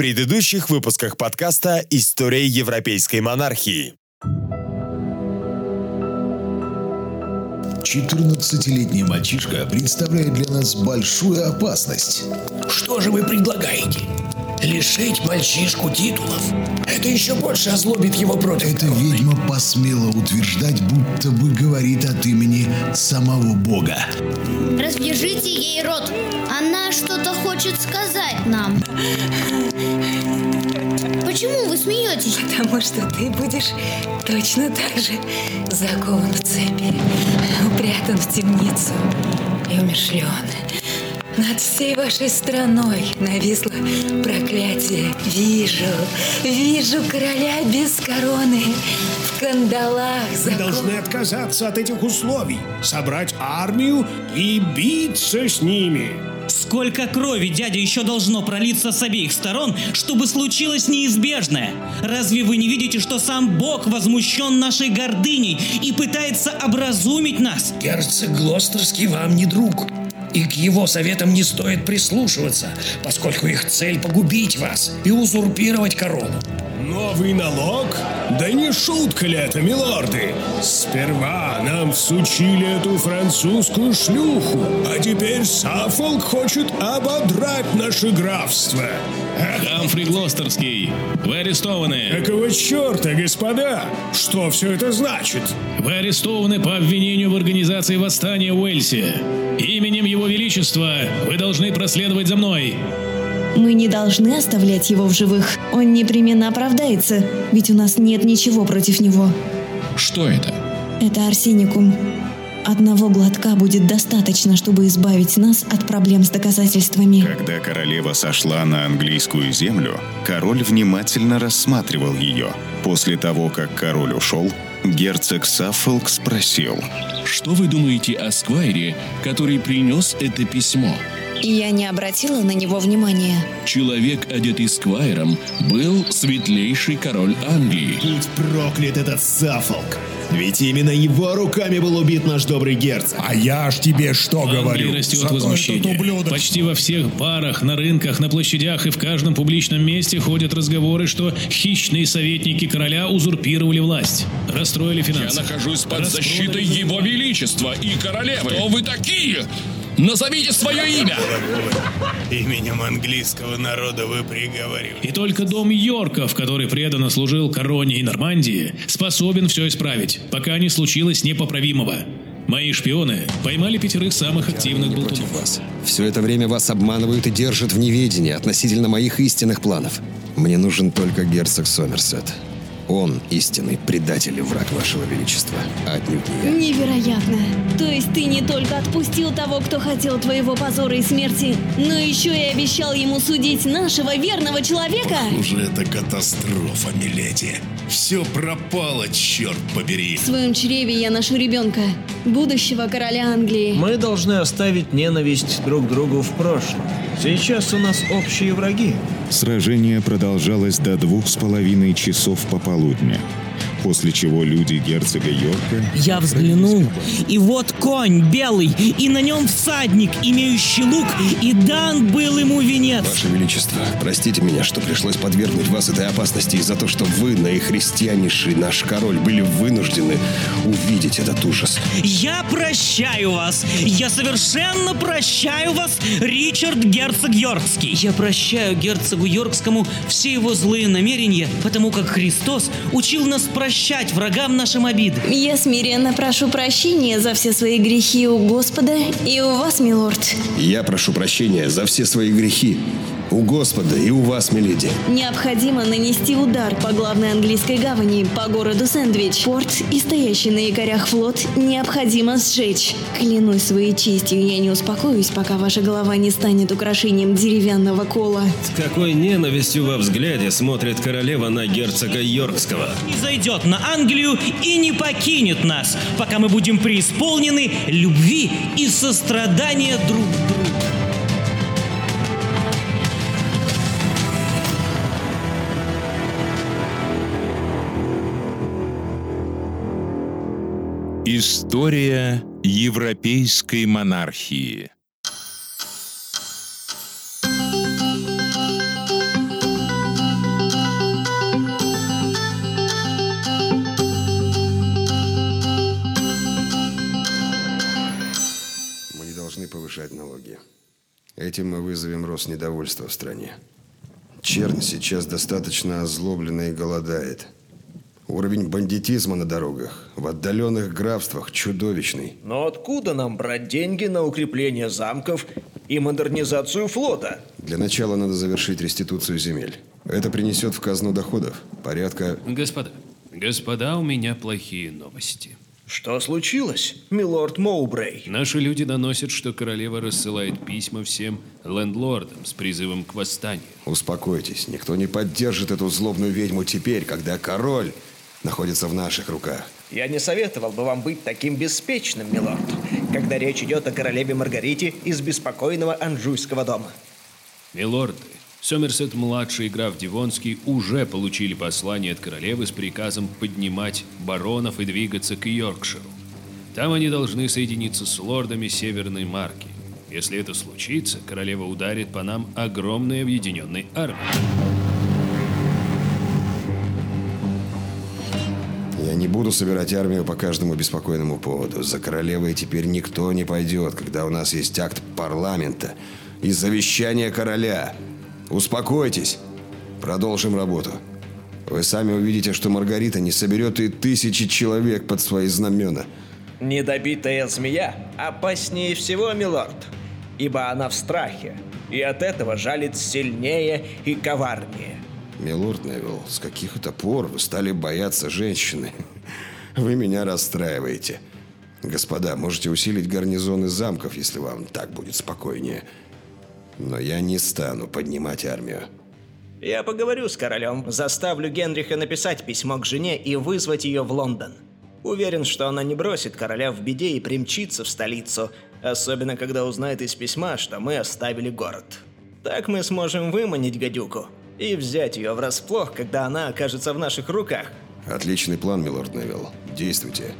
предыдущих выпусках подкаста «История европейской монархии». 14-летний мальчишка представляет для нас большую опасность. Что же вы предлагаете? Лишить мальчишку титулов? Это еще больше озлобит его против Эта ведьма посмела утверждать, будто бы говорит от имени самого Бога. Развяжите ей рот. Она что-то хочет сказать нам. Почему вы смеетесь? Потому что ты будешь точно так же закован в цепи, упрятан в темницу и умершлен. Над всей вашей страной нависло проклятие. Вижу, вижу короля без короны, в кандалах Вы закованного. должны отказаться от этих условий, собрать армию и биться с ними. Сколько крови, дядя, еще должно пролиться с обеих сторон, чтобы случилось неизбежное? Разве вы не видите, что сам Бог возмущен нашей гордыней и пытается образумить нас? Герцог Глостерский вам не друг. И к его советам не стоит прислушиваться, поскольку их цель погубить вас и узурпировать корону. Новый налог? Да не шутка ли это, милорды? Сперва нам всучили эту французскую шлюху, а теперь Саффолк хочет ободрать наше графство. Хамфри Глостерский, вы арестованы. Какого черта, господа? Что все это значит? Вы арестованы по обвинению в организации восстания в Уэльсе. Именем Его Величества вы должны проследовать за мной. Мы не должны оставлять его в живых. Он непременно оправдается, ведь у нас нет ничего против него. Что это? Это арсеникум. Одного глотка будет достаточно, чтобы избавить нас от проблем с доказательствами. Когда королева сошла на английскую землю, король внимательно рассматривал ее. После того, как король ушел, герцог Саффолк спросил. Что вы думаете о Сквайре, который принес это письмо? Я не обратила на него внимания. Человек, одетый Сквайром, был светлейший король Англии. Будь проклят этот Саффолк! Ведь именно его руками был убит наш добрый герцог. А я ж тебе что Англии говорю? растет возмущение. Почти во всех барах, на рынках, на площадях и в каждом публичном месте ходят разговоры, что хищные советники короля узурпировали власть, расстроили финансы. Я нахожусь под распродали защитой. Его Величества и королевы. Кто вы такие? Назовите свое имя. Именем английского народа вы приговорили. И только дом Йорков, который преданно служил короне и Нормандии, способен все исправить, пока не случилось непоправимого. Мои шпионы поймали пятерых самых активных болтунов. вас. Все это время вас обманывают и держат в неведении относительно моих истинных планов. Мне нужен только герцог Сомерсет. Он истинный предатель и враг вашего величества, а отнюдь не я. Невероятно. То есть ты не только отпустил того, кто хотел твоего позора и смерти, но еще и обещал ему судить нашего верного человека? Уже это катастрофа, миледи. Все пропало, черт побери. В своем чреве я ношу ребенка, будущего короля Англии. Мы должны оставить ненависть друг другу в прошлом. Сейчас у нас общие враги. Сражение продолжалось до двух с половиной часов пополудня, после чего люди герцога Йорка Я взглянул, и вот конь белый, и на нем всадник, имеющий лук, и дан был ему венец. Ваше Величество, простите меня, что пришлось подвергнуть вас этой опасности из-за того, что вы, наихристианнейший наш король, были вынуждены увидеть этот ужас. Я прощаю вас! Я совершенно прощаю вас, Ричард Герцог Йоркский! Я прощаю герцогу Йоркскому все его злые намерения, потому как Христос учил нас прощать врагам нашим обиды. Я смиренно прошу прощения за все свои грехи у Господа и у вас, милорд. Я прошу прощения за все свои грехи. У Господа и у вас, миледи. Необходимо нанести удар по главной английской гавани, по городу Сэндвич. Порт и стоящий на якорях флот необходимо сжечь. Клянусь своей честью, я не успокоюсь, пока ваша голова не станет украшением деревянного кола. С какой ненавистью во взгляде смотрит королева на герцога Йоркского. Не зайдет на Англию и не покинет нас, пока мы будем преисполнены любви и сострадания друг к другу. История европейской монархии. Мы не должны повышать налоги. Этим мы вызовем рост недовольства в стране. Черн сейчас достаточно озлоблена и голодает – Уровень бандитизма на дорогах в отдаленных графствах чудовищный. Но откуда нам брать деньги на укрепление замков и модернизацию флота? Для начала надо завершить реституцию земель. Это принесет в казну доходов порядка... Господа, господа, у меня плохие новости. Что случилось, милорд Моубрей? Наши люди доносят, что королева рассылает письма всем лендлордам с призывом к восстанию. Успокойтесь, никто не поддержит эту злобную ведьму теперь, когда король находится в наших руках. Я не советовал бы вам быть таким беспечным, милорд, когда речь идет о королеве Маргарите из беспокойного Анжуйского дома. Милорды, Сомерсет-младший и граф Дивонский уже получили послание от королевы с приказом поднимать баронов и двигаться к Йоркширу. Там они должны соединиться с лордами Северной Марки. Если это случится, королева ударит по нам огромной объединенной армией. Я не буду собирать армию по каждому беспокойному поводу. За королевой теперь никто не пойдет, когда у нас есть акт парламента и завещание короля. Успокойтесь. Продолжим работу. Вы сами увидите, что Маргарита не соберет и тысячи человек под свои знамена. Недобитая змея опаснее всего, милорд, ибо она в страхе, и от этого жалит сильнее и коварнее. Милорд Невилл, с каких это пор вы стали бояться женщины? Вы меня расстраиваете. Господа, можете усилить гарнизоны замков, если вам так будет спокойнее. Но я не стану поднимать армию. Я поговорю с королем, заставлю Генриха написать письмо к жене и вызвать ее в Лондон. Уверен, что она не бросит короля в беде и примчится в столицу, особенно когда узнает из письма, что мы оставили город. Так мы сможем выманить гадюку и взять ее врасплох, когда она окажется в наших руках. Отличный план, милорд Невилл. Действуйте.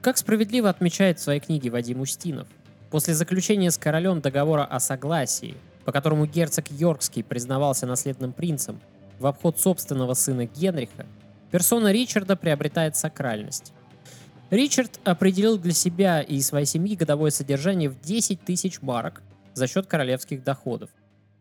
Как справедливо отмечает в своей книге Вадим Устинов, после заключения с королем договора о согласии, по которому герцог Йоркский признавался наследным принцем в обход собственного сына Генриха, персона Ричарда приобретает сакральность. Ричард определил для себя и своей семьи годовое содержание в 10 тысяч марок за счет королевских доходов.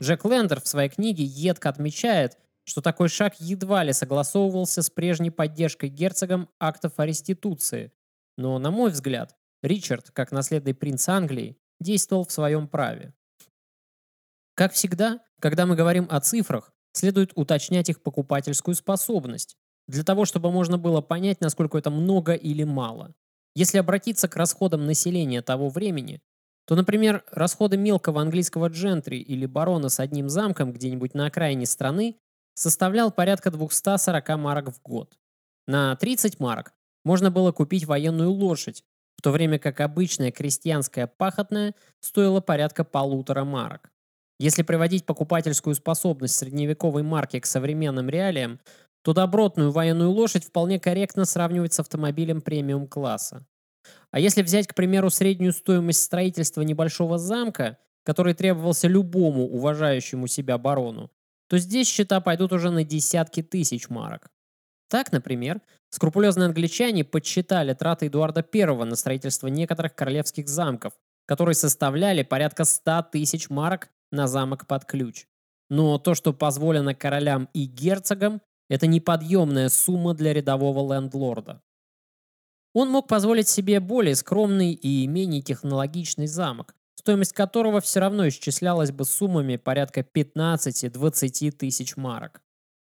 Джек Лендер в своей книге едко отмечает, что такой шаг едва ли согласовывался с прежней поддержкой герцогом актов о реституции, но, на мой взгляд, Ричард, как наследный принц Англии, действовал в своем праве. Как всегда, когда мы говорим о цифрах, следует уточнять их покупательскую способность, для того, чтобы можно было понять, насколько это много или мало. Если обратиться к расходам населения того времени, то, например, расходы мелкого английского джентри или барона с одним замком где-нибудь на окраине страны составлял порядка 240 марок в год. На 30 марок можно было купить военную лошадь, в то время как обычная крестьянская пахотная стоила порядка полутора марок. Если приводить покупательскую способность средневековой марки к современным реалиям, то добротную военную лошадь вполне корректно сравнивать с автомобилем премиум-класса. А если взять, к примеру, среднюю стоимость строительства небольшого замка, который требовался любому уважающему себя барону, то здесь счета пойдут уже на десятки тысяч марок. Так, например, скрупулезные англичане подсчитали траты Эдуарда I на строительство некоторых королевских замков, которые составляли порядка 100 тысяч марок на замок под ключ. Но то, что позволено королям и герцогам, это неподъемная сумма для рядового лендлорда. Он мог позволить себе более скромный и менее технологичный замок, стоимость которого все равно исчислялась бы суммами порядка 15-20 тысяч марок.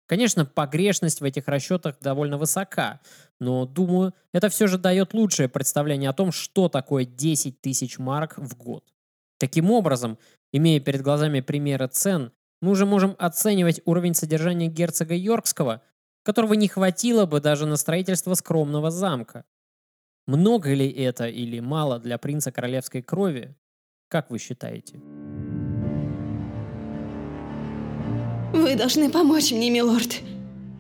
Конечно, погрешность в этих расчетах довольно высока, но, думаю, это все же дает лучшее представление о том, что такое 10 тысяч марок в год. Таким образом, имея перед глазами примеры цен, мы уже можем оценивать уровень содержания герцога Йоркского, которого не хватило бы даже на строительство скромного замка. Много ли это или мало для принца королевской крови? Как вы считаете? Вы должны помочь мне, милорд.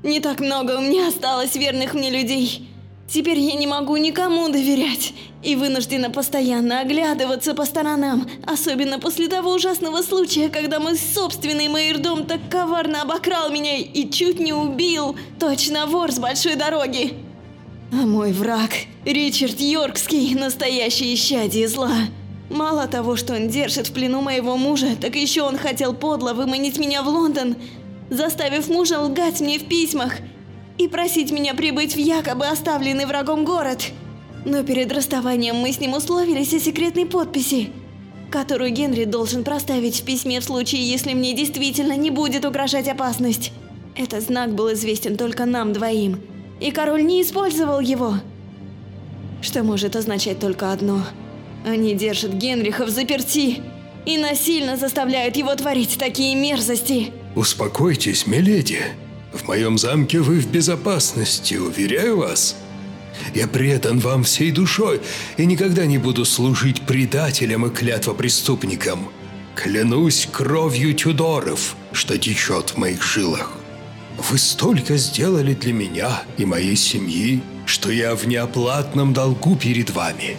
Не так много у меня осталось верных мне людей. Теперь я не могу никому доверять и вынуждена постоянно оглядываться по сторонам, особенно после того ужасного случая, когда мой собственный майордом так коварно обокрал меня и чуть не убил, точно вор с большой дороги. А мой враг, Ричард Йоркский, настоящее исчадие зла. Мало того, что он держит в плену моего мужа, так еще он хотел подло выманить меня в Лондон, заставив мужа лгать мне в письмах и просить меня прибыть в якобы оставленный врагом город. Но перед расставанием мы с ним условились о секретной подписи, которую Генри должен проставить в письме в случае, если мне действительно не будет угрожать опасность. Этот знак был известен только нам двоим, и король не использовал его. Что может означать только одно. Они держат Генриха в заперти и насильно заставляют его творить такие мерзости. Успокойтесь, миледи. В моем замке вы в безопасности, уверяю вас. Я предан вам всей душой и никогда не буду служить предателям и клятвопреступникам. Клянусь кровью Тюдоров, что течет в моих жилах. Вы столько сделали для меня и моей семьи, что я в неоплатном долгу перед вами.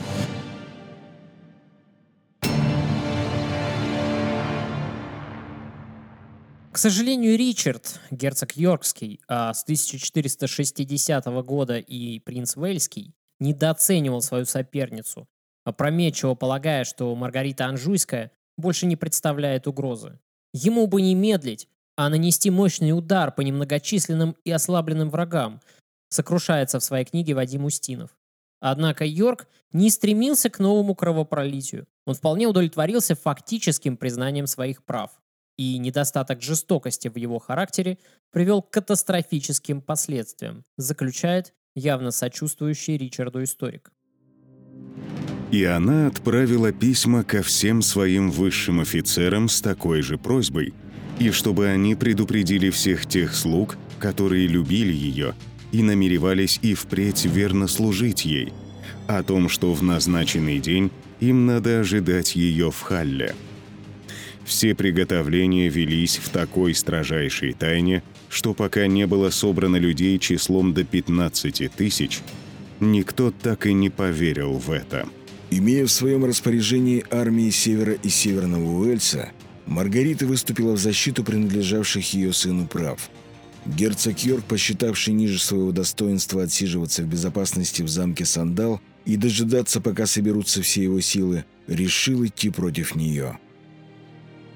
К сожалению, Ричард, герцог Йоркский, а с 1460 года и принц Вельский, недооценивал свою соперницу, опрометчиво полагая, что Маргарита Анжуйская больше не представляет угрозы. Ему бы не медлить, а нанести мощный удар по немногочисленным и ослабленным врагам, сокрушается в своей книге Вадим Устинов. Однако Йорк не стремился к новому кровопролитию. Он вполне удовлетворился фактическим признанием своих прав и недостаток жестокости в его характере привел к катастрофическим последствиям, заключает явно сочувствующий Ричарду историк. И она отправила письма ко всем своим высшим офицерам с такой же просьбой, и чтобы они предупредили всех тех слуг, которые любили ее и намеревались и впредь верно служить ей, о том, что в назначенный день им надо ожидать ее в Халле – все приготовления велись в такой строжайшей тайне, что пока не было собрано людей числом до 15 тысяч, никто так и не поверил в это. Имея в своем распоряжении армии Севера и Северного Уэльса, Маргарита выступила в защиту принадлежавших ее сыну прав. Герцог Йорк, посчитавший ниже своего достоинства отсиживаться в безопасности в замке Сандал и дожидаться, пока соберутся все его силы, решил идти против нее.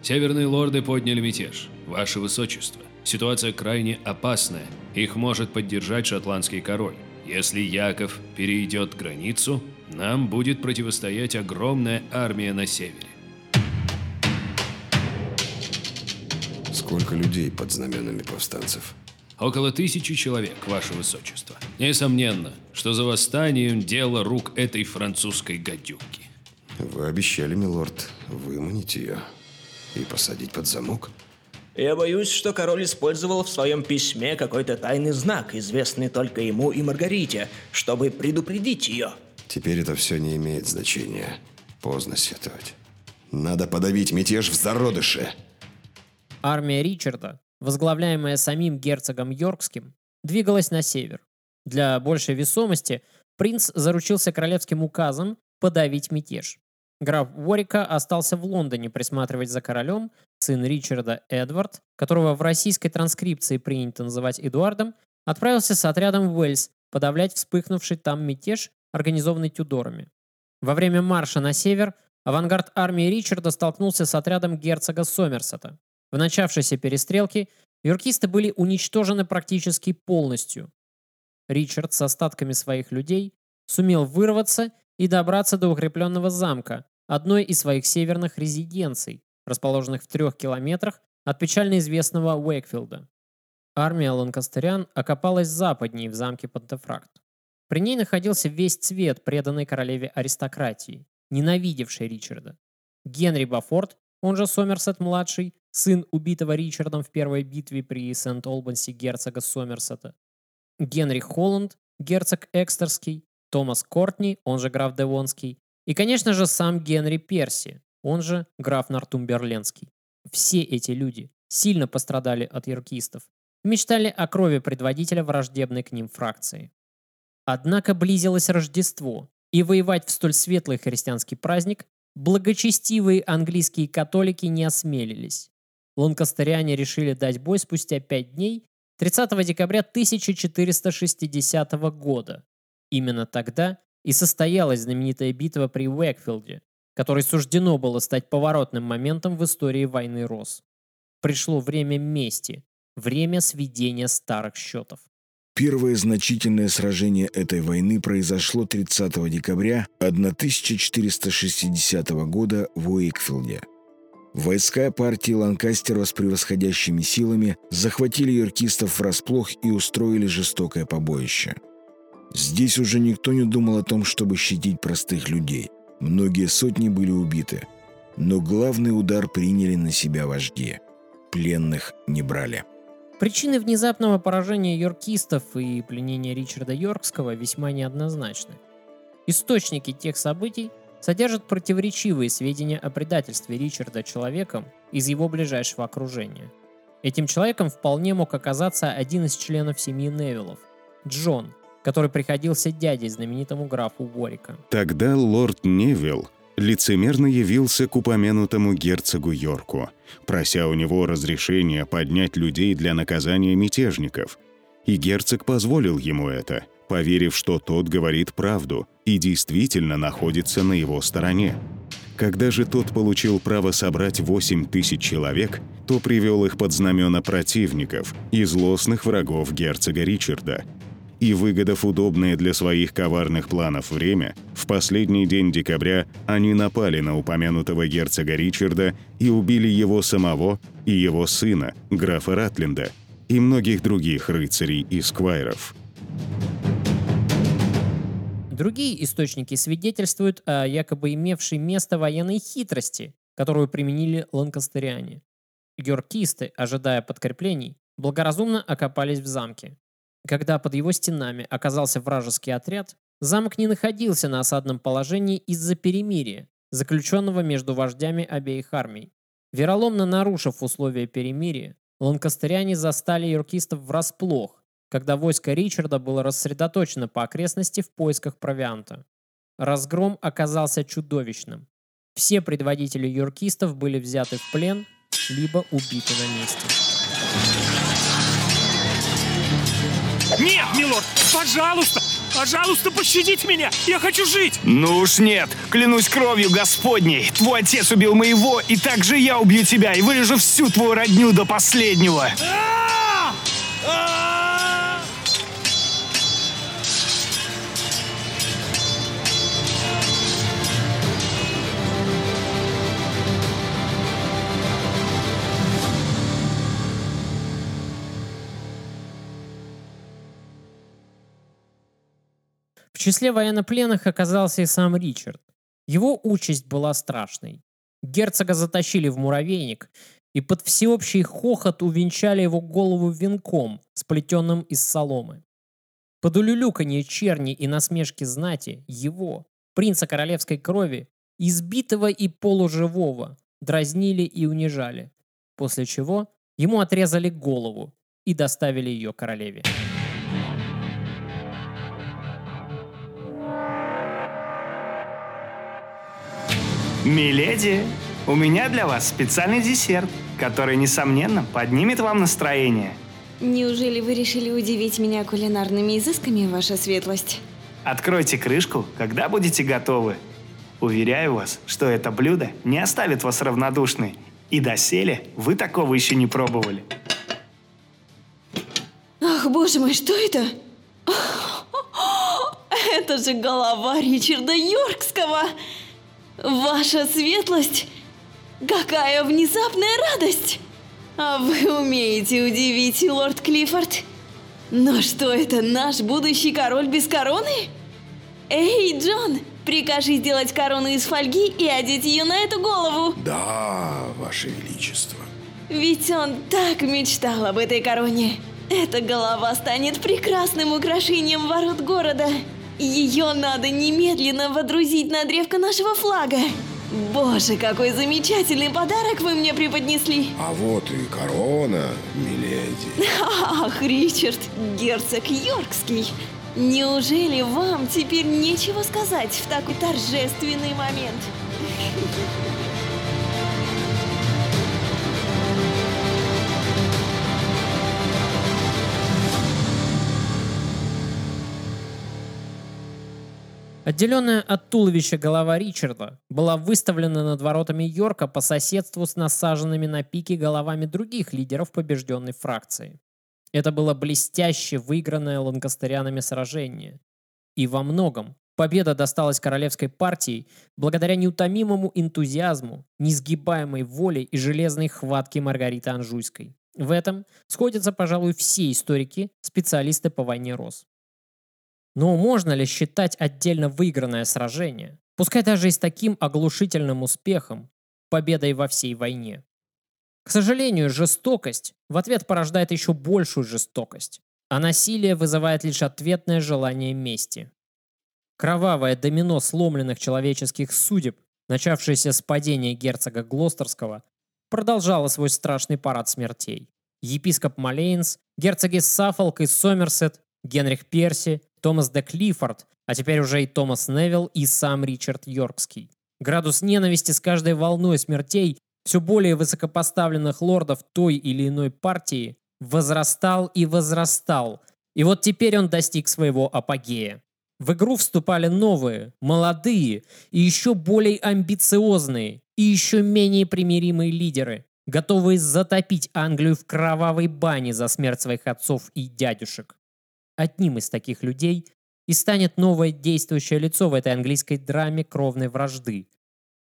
Северные лорды подняли мятеж. Ваше Высочество, ситуация крайне опасная. Их может поддержать шотландский король. Если Яков перейдет границу, нам будет противостоять огромная армия на севере. Сколько людей под знаменами повстанцев? Около тысячи человек, Ваше Высочество. Несомненно, что за восстанием дело рук этой французской гадюки. Вы обещали, милорд, выманить ее и посадить под замок? Я боюсь, что король использовал в своем письме какой-то тайный знак, известный только ему и Маргарите, чтобы предупредить ее. Теперь это все не имеет значения. Поздно сетовать. Надо подавить мятеж в зародыше. Армия Ричарда, возглавляемая самим герцогом Йоркским, двигалась на север. Для большей весомости принц заручился королевским указом подавить мятеж. Граф Уорика остался в Лондоне присматривать за королем, сын Ричарда Эдвард, которого в российской транскрипции принято называть Эдуардом, отправился с отрядом в Уэльс подавлять вспыхнувший там мятеж, организованный Тюдорами. Во время марша на север авангард армии Ричарда столкнулся с отрядом герцога Сомерсета. В начавшейся перестрелке юркисты были уничтожены практически полностью. Ричард с остатками своих людей сумел вырваться и добраться до укрепленного замка, одной из своих северных резиденций, расположенных в трех километрах от печально известного Уэйкфилда. Армия ланкастерян окопалась западнее в замке Пантефракт. При ней находился весь цвет преданной королеве аристократии, ненавидевшей Ричарда. Генри Бафорд, он же Сомерсет-младший, сын убитого Ричардом в первой битве при Сент-Олбансе герцога Сомерсета. Генри Холланд, герцог Экстерский, Томас Кортни, он же граф Девонский, и, конечно же, сам Генри Перси, он же граф Нортумберленский. Все эти люди сильно пострадали от яркистов, мечтали о крови предводителя враждебной к ним фракции. Однако близилось Рождество, и воевать в столь светлый христианский праздник благочестивые английские католики не осмелились. Ланкастериане решили дать бой спустя пять дней 30 декабря 1460 года. Именно тогда и состоялась знаменитая битва при Уэкфилде, которой суждено было стать поворотным моментом в истории войны Рос. Пришло время мести, время сведения старых счетов. Первое значительное сражение этой войны произошло 30 декабря 1460 года в Уэйкфилде. Войска партии Ланкастеров с превосходящими силами захватили йоркистов врасплох и устроили жестокое побоище. Здесь уже никто не думал о том, чтобы щадить простых людей. Многие сотни были убиты. Но главный удар приняли на себя вожди. Пленных не брали. Причины внезапного поражения йоркистов и пленения Ричарда Йоркского весьма неоднозначны. Источники тех событий содержат противоречивые сведения о предательстве Ричарда человеком из его ближайшего окружения. Этим человеком вполне мог оказаться один из членов семьи Невиллов – Джон, который приходился дядей знаменитому графу Уорика. Тогда лорд Невилл лицемерно явился к упомянутому герцогу Йорку, прося у него разрешения поднять людей для наказания мятежников. И герцог позволил ему это, поверив, что тот говорит правду и действительно находится на его стороне. Когда же тот получил право собрать 8 тысяч человек, то привел их под знамена противников и злостных врагов герцога Ричарда – и выгодав удобное для своих коварных планов время, в последний день декабря они напали на упомянутого герцога Ричарда и убили его самого и его сына, графа Ратленда, и многих других рыцарей и сквайров. Другие источники свидетельствуют о якобы имевшей место военной хитрости, которую применили ланкастериане. Георгисты, ожидая подкреплений, благоразумно окопались в замке, когда под его стенами оказался вражеский отряд, замок не находился на осадном положении из-за перемирия, заключенного между вождями обеих армий. Вероломно нарушив условия перемирия, ланкастеряне застали юркистов врасплох, когда войско Ричарда было рассредоточено по окрестности в поисках провианта. Разгром оказался чудовищным. Все предводители юркистов были взяты в плен, либо убиты на месте. Нет, милорд, пожалуйста, пожалуйста, пощадите меня, я хочу жить! Ну уж нет, клянусь кровью Господней, твой отец убил моего, и так же я убью тебя и вырежу всю твою родню до последнего. А! Числе военнопленных оказался и сам Ричард. Его участь была страшной. Герцога затащили в муравейник и под всеобщий хохот увенчали его голову венком, сплетенным из соломы. Под улюлюканье черни и насмешки знати его, принца королевской крови, избитого и полуживого, дразнили и унижали, после чего ему отрезали голову и доставили ее королеве. Миледи, у меня для вас специальный десерт, который, несомненно, поднимет вам настроение. Неужели вы решили удивить меня кулинарными изысками, ваша светлость? Откройте крышку, когда будете готовы. Уверяю вас, что это блюдо не оставит вас равнодушной. И доселе вы такого еще не пробовали. Ах, боже мой, что это? Это же голова Ричарда Йоркского! Ваша светлость! Какая внезапная радость! А вы умеете удивить, лорд Клиффорд? Но что это, наш будущий король без короны? Эй, Джон, прикажи сделать корону из фольги и одеть ее на эту голову. Да, ваше величество. Ведь он так мечтал об этой короне. Эта голова станет прекрасным украшением ворот города. Ее надо немедленно водрузить на древко нашего флага. Боже, какой замечательный подарок вы мне преподнесли. А вот и корона, миледи. Ах, Ричард, герцог Йоркский. Неужели вам теперь нечего сказать в такой торжественный момент? Отделенная от туловища голова Ричарда была выставлена над воротами Йорка по соседству с насаженными на пике головами других лидеров побежденной фракции. Это было блестяще выигранное ланкастерянами сражение. И во многом победа досталась королевской партии благодаря неутомимому энтузиазму, несгибаемой воле и железной хватке Маргариты Анжуйской. В этом сходятся, пожалуй, все историки, специалисты по войне Рос. Но можно ли считать отдельно выигранное сражение, пускай даже и с таким оглушительным успехом, победой во всей войне? К сожалению, жестокость в ответ порождает еще большую жестокость, а насилие вызывает лишь ответное желание мести. Кровавое домино сломленных человеческих судеб, начавшееся с падения герцога Глостерского, продолжало свой страшный парад смертей. Епископ Малейнс, герцоги Саффолк и Сомерсет, Генрих Перси, Томас де Клиффорд, а теперь уже и Томас Невилл и сам Ричард Йоркский. Градус ненависти с каждой волной смертей все более высокопоставленных лордов той или иной партии возрастал и возрастал, и вот теперь он достиг своего апогея. В игру вступали новые, молодые и еще более амбициозные и еще менее примиримые лидеры, готовые затопить Англию в кровавой бане за смерть своих отцов и дядюшек. Одним из таких людей и станет новое действующее лицо в этой английской драме кровной вражды.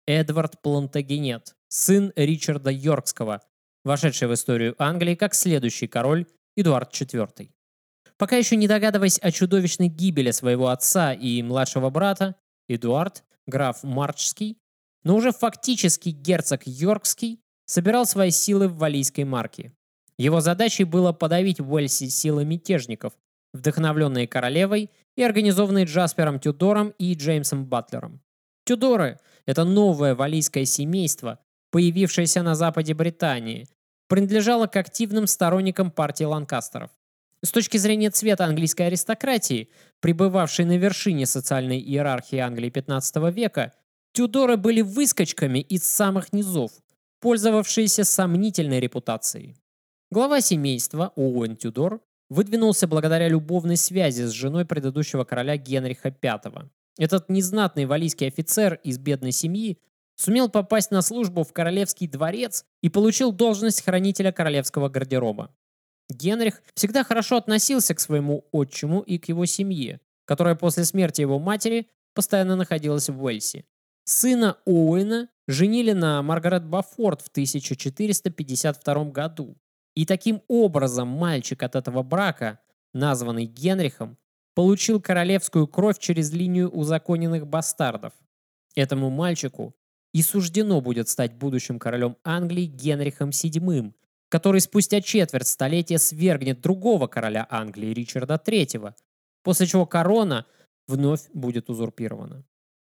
Эдвард Плантагенет, сын Ричарда Йоркского, вошедший в историю Англии как следующий король Эдуард IV. Пока еще не догадываясь о чудовищной гибели своего отца и младшего брата, Эдуард, граф Марчский, но уже фактически герцог Йоркский, собирал свои силы в Валийской марке. Его задачей было подавить в Уэльсе силы мятежников, вдохновленные королевой и организованные Джаспером Тюдором и Джеймсом Батлером. Тюдоры – это новое валийское семейство, появившееся на западе Британии, принадлежало к активным сторонникам партии Ланкастеров. С точки зрения цвета английской аристократии, пребывавшей на вершине социальной иерархии Англии 15 века, Тюдоры были выскочками из самых низов, пользовавшиеся сомнительной репутацией. Глава семейства, Оуэн Тюдор, выдвинулся благодаря любовной связи с женой предыдущего короля Генриха V. Этот незнатный валийский офицер из бедной семьи сумел попасть на службу в королевский дворец и получил должность хранителя королевского гардероба. Генрих всегда хорошо относился к своему отчиму и к его семье, которая после смерти его матери постоянно находилась в Уэльсе. Сына Оуэна женили на Маргарет Бафорд в 1452 году. И таким образом мальчик от этого брака, названный Генрихом, получил королевскую кровь через линию узаконенных бастардов. Этому мальчику и суждено будет стать будущим королем Англии Генрихом VII, который спустя четверть столетия свергнет другого короля Англии Ричарда III, после чего корона вновь будет узурпирована.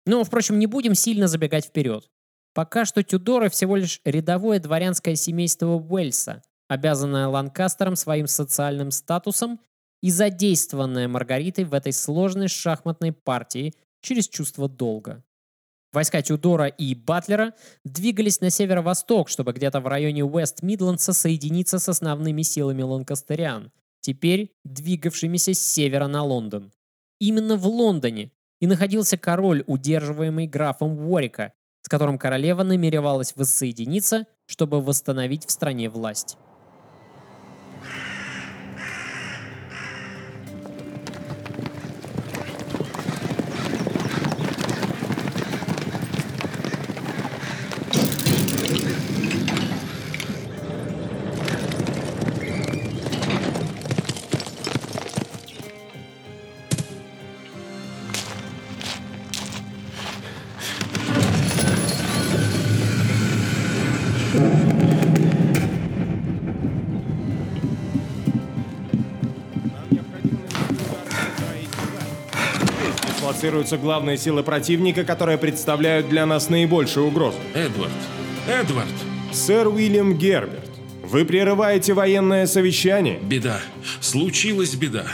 Но, впрочем, не будем сильно забегать вперед. Пока что Тюдоры всего лишь рядовое дворянское семейство Уэльса, обязанная Ланкастером своим социальным статусом и задействованная Маргаритой в этой сложной шахматной партии через чувство долга. Войска Тюдора и Батлера двигались на северо-восток, чтобы где-то в районе Уэст-Мидландса соединиться с основными силами ланкастериан, теперь двигавшимися с севера на Лондон. Именно в Лондоне и находился король, удерживаемый графом Уорика, с которым королева намеревалась воссоединиться, чтобы восстановить в стране власть. Дислоцируются главные силы противника, которые представляют для нас наибольшую угрозу. Эдвард! Эдвард! Сэр Уильям Герберт, вы прерываете военное совещание? Беда. Случилась беда.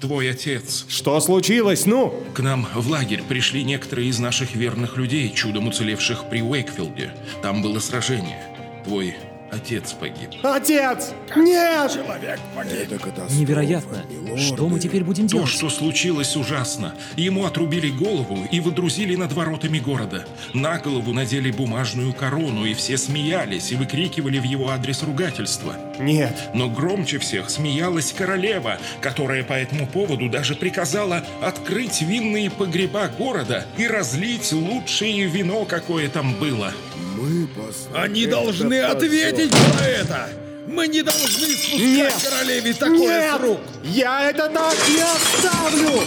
Твой отец. Что случилось, ну? К нам в лагерь пришли некоторые из наших верных людей, чудом уцелевших при Уэйкфилде. Там было сражение. Твой Отец погиб. Отец! Нет! Человек погиб. Невероятно. Что мы теперь будем То, делать? что случилось, ужасно. Ему отрубили голову и выдрузили над воротами города. На голову надели бумажную корону, и все смеялись и выкрикивали в его адрес ругательства. Нет. Но громче всех смеялась королева, которая по этому поводу даже приказала открыть винные погреба города и разлить лучшее вино, какое там было. Мы Они должны ответить за это! Мы не должны спускать королеве такое Нет! с рук! Я это так не оставлю!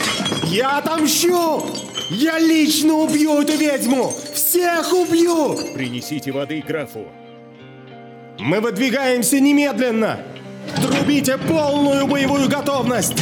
Я отомщу! Я лично убью эту ведьму! Всех убью! Принесите воды графу. Мы выдвигаемся немедленно! Трубите полную боевую готовность!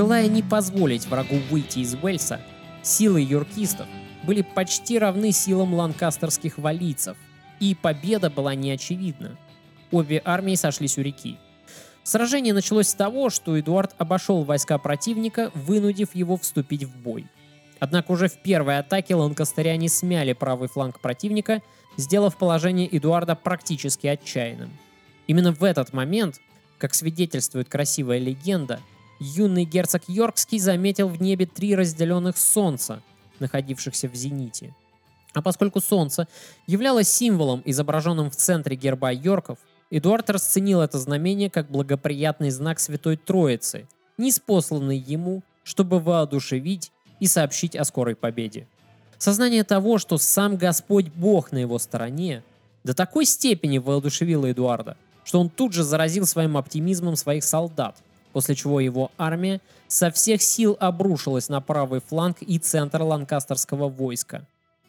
Желая не позволить врагу выйти из Уэльса, силы юркистов были почти равны силам ланкастерских валийцев, и победа была неочевидна. Обе армии сошлись у реки. Сражение началось с того, что Эдуард обошел войска противника, вынудив его вступить в бой. Однако уже в первой атаке ланкастеряне смяли правый фланг противника, сделав положение Эдуарда практически отчаянным. Именно в этот момент, как свидетельствует красивая легенда, юный герцог Йоркский заметил в небе три разделенных солнца, находившихся в зените. А поскольку солнце являлось символом, изображенным в центре герба Йорков, Эдуард расценил это знамение как благоприятный знак Святой Троицы, ниспосланный ему, чтобы воодушевить и сообщить о скорой победе. Сознание того, что сам Господь Бог на его стороне, до такой степени воодушевило Эдуарда, что он тут же заразил своим оптимизмом своих солдат, после чего его армия со всех сил обрушилась на правый фланг и центр ланкастерского войска.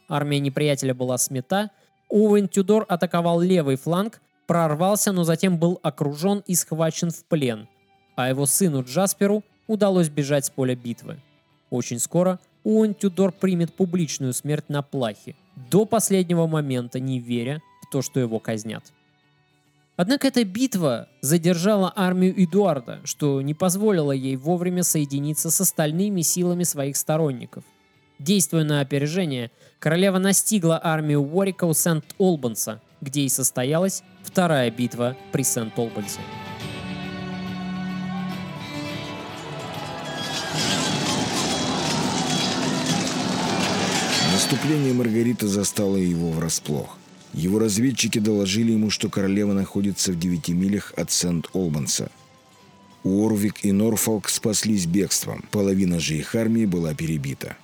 Армия неприятеля была смята, Оуэн Тюдор атаковал левый фланг, прорвался, но затем был окружен и схвачен в плен, а его сыну Джасперу удалось бежать с поля битвы. Очень скоро Оуэн Тюдор примет публичную смерть на плахе, до последнего момента не веря в то, что его казнят. Однако эта битва задержала армию Эдуарда, что не позволило ей вовремя соединиться с остальными силами своих сторонников. Действуя на опережение, королева настигла армию Уорика у Сент-Олбанса, где и состоялась вторая битва при Сент-Олбансе. Наступление Маргариты застало его врасплох. Его разведчики доложили ему, что королева находится в девяти милях от Сент-Олбанса. Уорвик и Норфолк спаслись бегством, половина же их армии была перебита.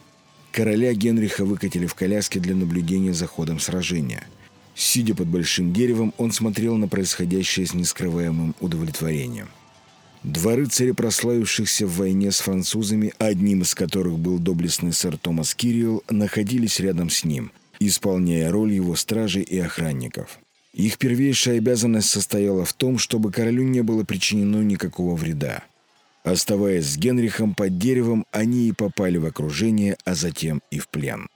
Короля Генриха выкатили в коляске для наблюдения за ходом сражения. Сидя под большим деревом, он смотрел на происходящее с нескрываемым удовлетворением. Два рыцаря, прославившихся в войне с французами, одним из которых был доблестный сэр Томас Кириэл, находились рядом с ним, исполняя роль его стражей и охранников. Их первейшая обязанность состояла в том, чтобы королю не было причинено никакого вреда. Оставаясь с Генрихом под деревом, они и попали в окружение, а затем и в плен.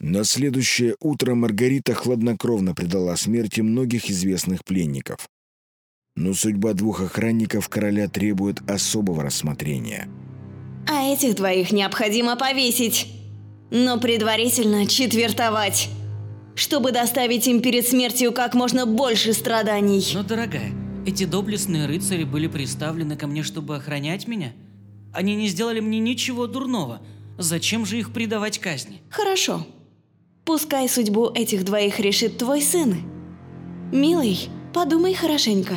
На следующее утро Маргарита хладнокровно предала смерти многих известных пленников. Но судьба двух охранников короля требует особого рассмотрения. А этих двоих необходимо повесить. Но предварительно четвертовать. Чтобы доставить им перед смертью как можно больше страданий. Но, дорогая, эти доблестные рыцари были приставлены ко мне, чтобы охранять меня? Они не сделали мне ничего дурного. Зачем же их предавать казни? Хорошо. Пускай судьбу этих двоих решит твой сын. Милый, подумай хорошенько.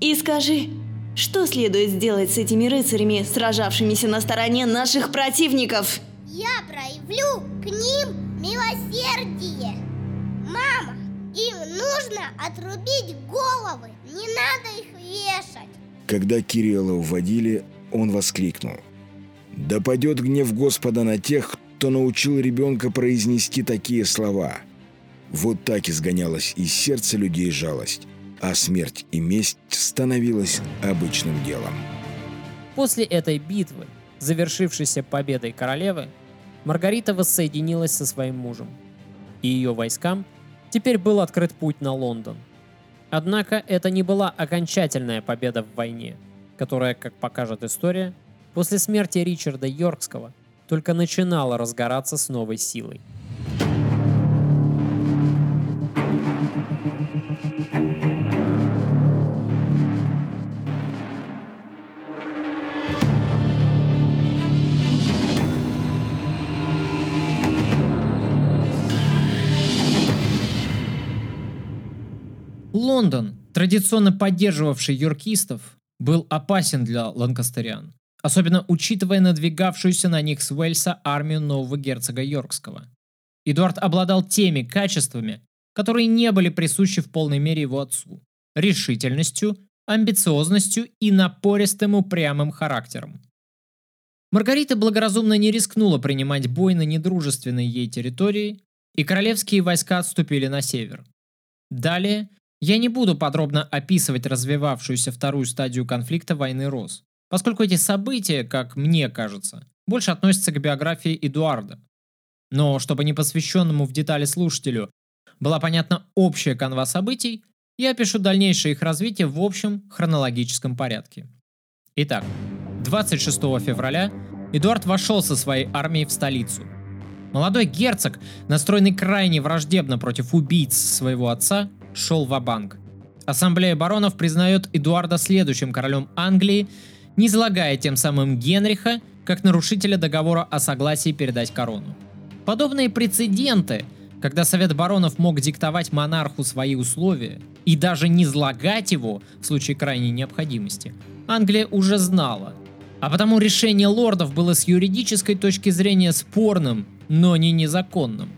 И скажи, что следует сделать с этими рыцарями, сражавшимися на стороне наших противников? Я проявлю к ним милосердие. Мама, им нужно отрубить головы, не надо их вешать. Когда Кириэла уводили, он воскликнул. «Да падет гнев Господа на тех, кто научил ребенка произнести такие слова». Вот так изгонялась из сердца людей жалость, а смерть и месть становилась обычным делом. После этой битвы, завершившейся победой королевы, Маргарита воссоединилась со своим мужем. И ее войскам теперь был открыт путь на Лондон. Однако это не была окончательная победа в войне, которая, как покажет история, после смерти Ричарда Йоркского только начинала разгораться с новой силой. Лондон, традиционно поддерживавший юркистов, был опасен для ланкастериан, особенно учитывая надвигавшуюся на них с Уэльса армию нового герцога Йоркского. Эдуард обладал теми качествами, которые не были присущи в полной мере его отцу – решительностью, амбициозностью и напористым упрямым характером. Маргарита благоразумно не рискнула принимать бой на недружественной ей территории, и королевские войска отступили на север. Далее я не буду подробно описывать развивавшуюся вторую стадию конфликта войны Рос, поскольку эти события, как мне кажется, больше относятся к биографии Эдуарда. Но чтобы непосвященному в детали слушателю была понятна общая канва событий, я опишу дальнейшее их развитие в общем хронологическом порядке. Итак, 26 февраля Эдуард вошел со своей армией в столицу. Молодой герцог, настроенный крайне враждебно против убийц своего отца, шел в банк Ассамблея баронов признает Эдуарда следующим королем Англии, не излагая тем самым Генриха как нарушителя договора о согласии передать корону. Подобные прецеденты, когда Совет баронов мог диктовать монарху свои условия и даже не излагать его в случае крайней необходимости, Англия уже знала. А потому решение лордов было с юридической точки зрения спорным, но не незаконным.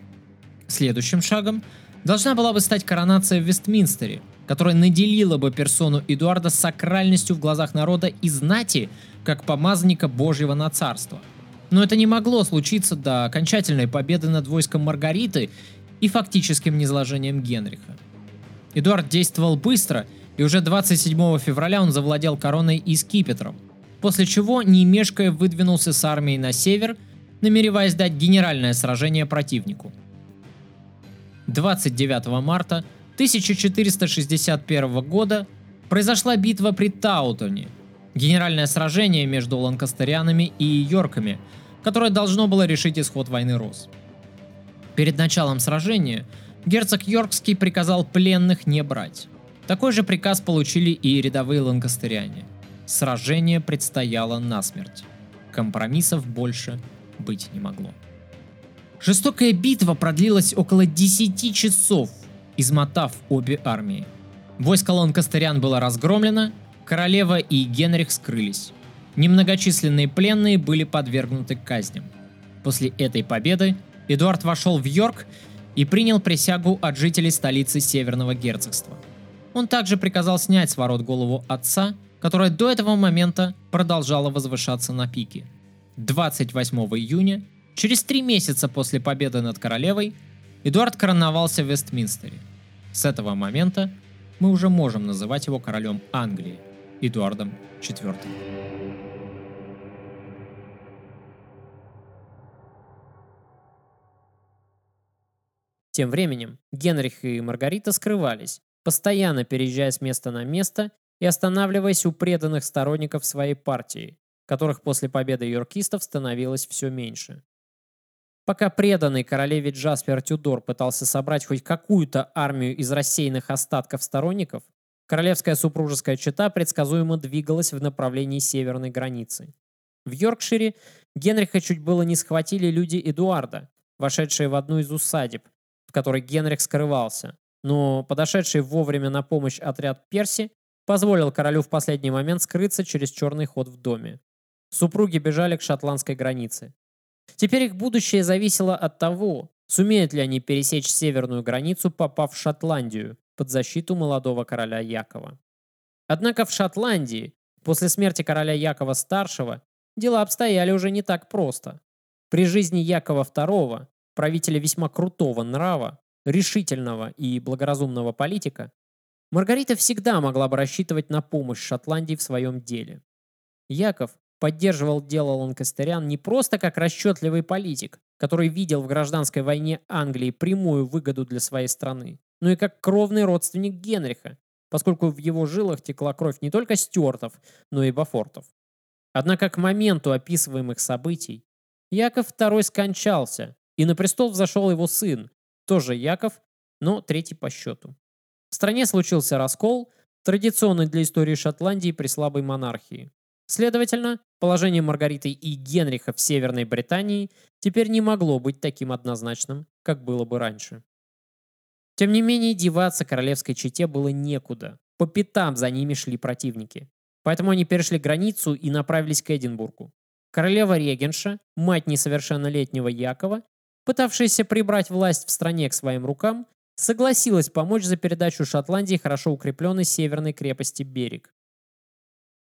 Следующим шагом должна была бы стать коронация в Вестминстере, которая наделила бы персону Эдуарда сакральностью в глазах народа и знати, как помазанника Божьего на царство. Но это не могло случиться до окончательной победы над войском Маргариты и фактическим низложением Генриха. Эдуард действовал быстро, и уже 27 февраля он завладел короной и скипетром, после чего, не мешкая, выдвинулся с армией на север, намереваясь дать генеральное сражение противнику – 29 марта 1461 года произошла битва при Таутоне, генеральное сражение между ланкастерианами и йорками, которое должно было решить исход войны Рос. Перед началом сражения герцог Йоркский приказал пленных не брать. Такой же приказ получили и рядовые ланкастериане. Сражение предстояло насмерть. Компромиссов больше быть не могло. Жестокая битва продлилась около 10 часов, измотав обе армии. Войско Ланкастерян было разгромлено, королева и Генрих скрылись. Немногочисленные пленные были подвергнуты казням. После этой победы Эдуард вошел в Йорк и принял присягу от жителей столицы Северного герцогства. Он также приказал снять с ворот голову отца, которая до этого момента продолжала возвышаться на пике. 28 июня Через три месяца после победы над королевой Эдуард короновался в Вестминстере. С этого момента мы уже можем называть его королем Англии, Эдуардом IV. Тем временем Генрих и Маргарита скрывались, постоянно переезжая с места на место и останавливаясь у преданных сторонников своей партии, которых после победы йоркистов становилось все меньше. Пока преданный королеве Джаспер Тюдор пытался собрать хоть какую-то армию из рассеянных остатков сторонников, королевская супружеская чета предсказуемо двигалась в направлении северной границы. В Йоркшире Генриха чуть было не схватили люди Эдуарда, вошедшие в одну из усадеб, в которой Генрих скрывался, но подошедший вовремя на помощь отряд Перси позволил королю в последний момент скрыться через черный ход в доме. Супруги бежали к шотландской границе. Теперь их будущее зависело от того, сумеют ли они пересечь северную границу, попав в Шотландию под защиту молодого короля Якова. Однако в Шотландии, после смерти короля Якова Старшего, дела обстояли уже не так просто. При жизни Якова II, правителя весьма крутого нрава, решительного и благоразумного политика, Маргарита всегда могла бы рассчитывать на помощь Шотландии в своем деле. Яков поддерживал дело ланкастерян не просто как расчетливый политик, который видел в гражданской войне Англии прямую выгоду для своей страны, но и как кровный родственник Генриха, поскольку в его жилах текла кровь не только Стюартов, но и Бафортов. Однако к моменту описываемых событий Яков II скончался, и на престол взошел его сын, тоже Яков, но третий по счету. В стране случился раскол, традиционный для истории Шотландии при слабой монархии. Следовательно, положение Маргариты и Генриха в Северной Британии теперь не могло быть таким однозначным, как было бы раньше. Тем не менее, деваться королевской чете было некуда. По пятам за ними шли противники. Поэтому они перешли границу и направились к Эдинбургу. Королева Регенша, мать несовершеннолетнего Якова, пытавшаяся прибрать власть в стране к своим рукам, согласилась помочь за передачу Шотландии хорошо укрепленной северной крепости Берег.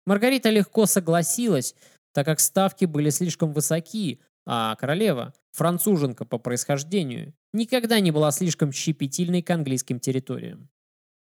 Маргарита легко согласилась, так как ставки были слишком высоки, а королева, француженка по происхождению, никогда не была слишком щепетильной к английским территориям.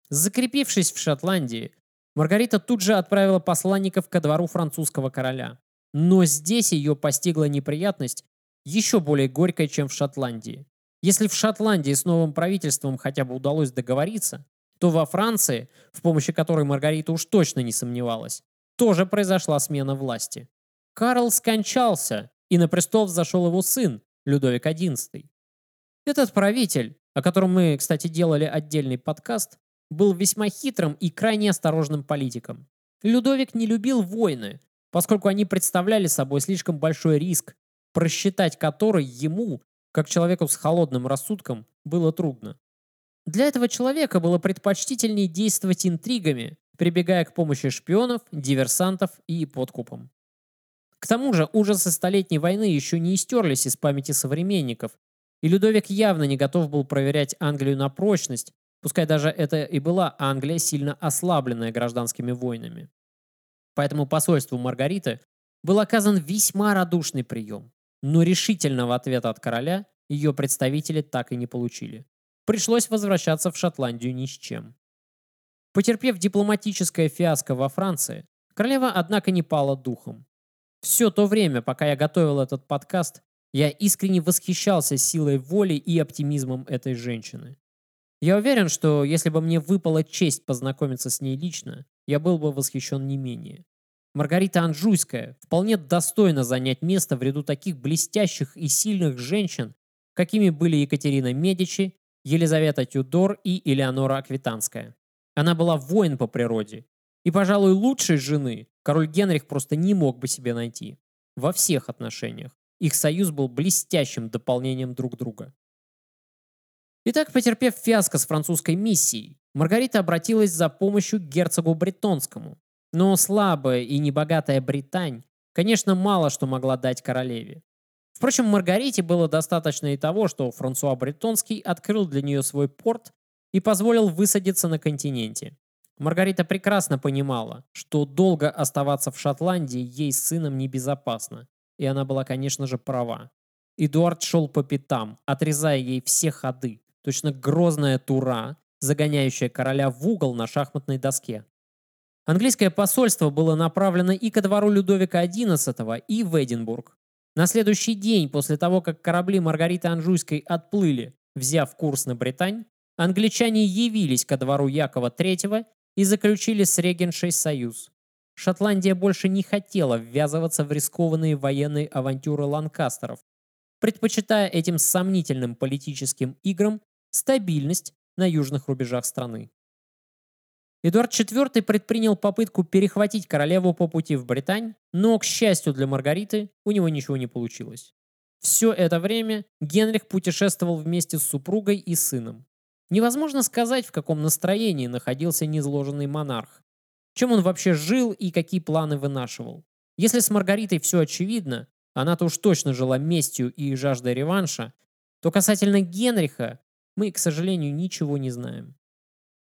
Закрепившись в Шотландии, Маргарита тут же отправила посланников ко двору французского короля. Но здесь ее постигла неприятность еще более горькая, чем в Шотландии. Если в Шотландии с новым правительством хотя бы удалось договориться, то во Франции, в помощи которой Маргарита уж точно не сомневалась, тоже произошла смена власти. Карл скончался, и на престол взошел его сын, Людовик XI. Этот правитель, о котором мы, кстати, делали отдельный подкаст, был весьма хитрым и крайне осторожным политиком. Людовик не любил войны, поскольку они представляли собой слишком большой риск, просчитать который ему, как человеку с холодным рассудком, было трудно. Для этого человека было предпочтительнее действовать интригами, прибегая к помощи шпионов, диверсантов и подкупам. К тому же ужасы Столетней войны еще не истерлись из памяти современников, и Людовик явно не готов был проверять Англию на прочность, пускай даже это и была Англия, сильно ослабленная гражданскими войнами. Поэтому посольству Маргариты был оказан весьма радушный прием, но решительного ответа от короля ее представители так и не получили. Пришлось возвращаться в Шотландию ни с чем. Потерпев дипломатическое фиаско во Франции, королева, однако, не пала духом. Все то время, пока я готовил этот подкаст, я искренне восхищался силой воли и оптимизмом этой женщины. Я уверен, что если бы мне выпала честь познакомиться с ней лично, я был бы восхищен не менее. Маргарита Анжуйская вполне достойна занять место в ряду таких блестящих и сильных женщин, какими были Екатерина Медичи, Елизавета Тюдор и Элеонора Аквитанская. Она была воин по природе. И, пожалуй, лучшей жены король Генрих просто не мог бы себе найти. Во всех отношениях. Их союз был блестящим дополнением друг друга. Итак, потерпев фиаско с французской миссией, Маргарита обратилась за помощью к герцогу Бретонскому. Но слабая и небогатая Британь, конечно, мало что могла дать королеве. Впрочем, Маргарите было достаточно и того, что Франсуа Бретонский открыл для нее свой порт и позволил высадиться на континенте. Маргарита прекрасно понимала, что долго оставаться в Шотландии ей с сыном небезопасно, и она была, конечно же, права. Эдуард шел по пятам, отрезая ей все ходы, точно грозная тура, загоняющая короля в угол на шахматной доске. Английское посольство было направлено и ко двору Людовика XI, и в Эдинбург. На следующий день после того, как корабли Маргариты Анжуйской отплыли, взяв курс на Британь, Англичане явились ко двору Якова III и заключили с регеншей союз. Шотландия больше не хотела ввязываться в рискованные военные авантюры ланкастеров, предпочитая этим сомнительным политическим играм стабильность на южных рубежах страны. Эдуард IV предпринял попытку перехватить королеву по пути в Британь, но, к счастью для Маргариты, у него ничего не получилось. Все это время Генрих путешествовал вместе с супругой и сыном. Невозможно сказать, в каком настроении находился незложенный монарх. Чем он вообще жил и какие планы вынашивал. Если с Маргаритой все очевидно, она-то уж точно жила местью и жаждой реванша, то касательно Генриха мы, к сожалению, ничего не знаем.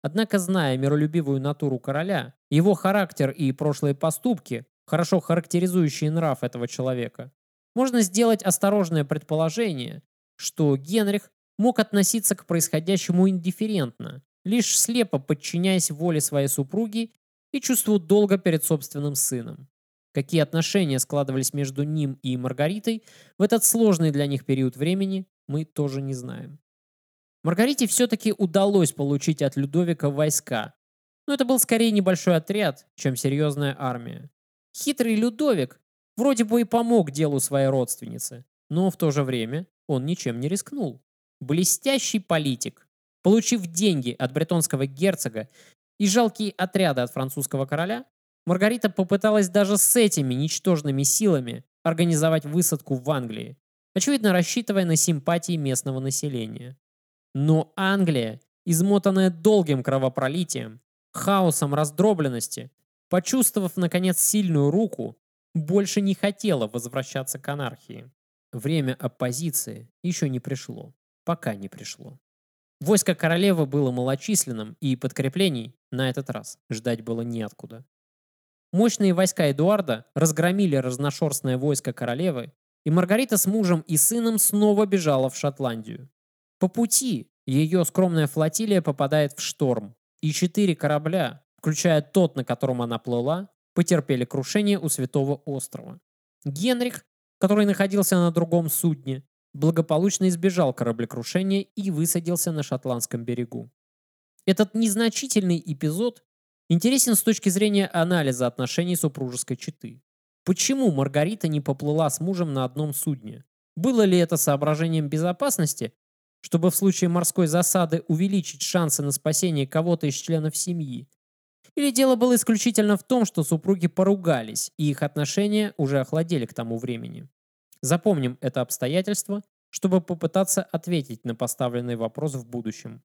Однако, зная миролюбивую натуру короля, его характер и прошлые поступки, хорошо характеризующие нрав этого человека, можно сделать осторожное предположение, что Генрих мог относиться к происходящему индифферентно, лишь слепо подчиняясь воле своей супруги и чувству долга перед собственным сыном. Какие отношения складывались между ним и Маргаритой в этот сложный для них период времени, мы тоже не знаем. Маргарите все-таки удалось получить от Людовика войска, но это был скорее небольшой отряд, чем серьезная армия. Хитрый Людовик вроде бы и помог делу своей родственницы, но в то же время он ничем не рискнул. Блестящий политик, получив деньги от бретонского герцога и жалкие отряды от французского короля, Маргарита попыталась даже с этими ничтожными силами организовать высадку в Англии, очевидно рассчитывая на симпатии местного населения. Но Англия, измотанная долгим кровопролитием, хаосом раздробленности, почувствовав, наконец, сильную руку, больше не хотела возвращаться к анархии. Время оппозиции еще не пришло. Пока не пришло. Войско королевы было малочисленным, и подкреплений на этот раз ждать было неоткуда. Мощные войска Эдуарда разгромили разношерстное войско королевы, и Маргарита с мужем и сыном снова бежала в Шотландию. По пути ее скромная флотилия попадает в шторм, и четыре корабля, включая тот, на котором она плыла, потерпели крушение у Святого острова. Генрих, который находился на другом судне, благополучно избежал кораблекрушения и высадился на шотландском берегу. Этот незначительный эпизод интересен с точки зрения анализа отношений супружеской четы. Почему Маргарита не поплыла с мужем на одном судне? Было ли это соображением безопасности, чтобы в случае морской засады увеличить шансы на спасение кого-то из членов семьи? Или дело было исключительно в том, что супруги поругались, и их отношения уже охладели к тому времени? Запомним это обстоятельство, чтобы попытаться ответить на поставленный вопрос в будущем.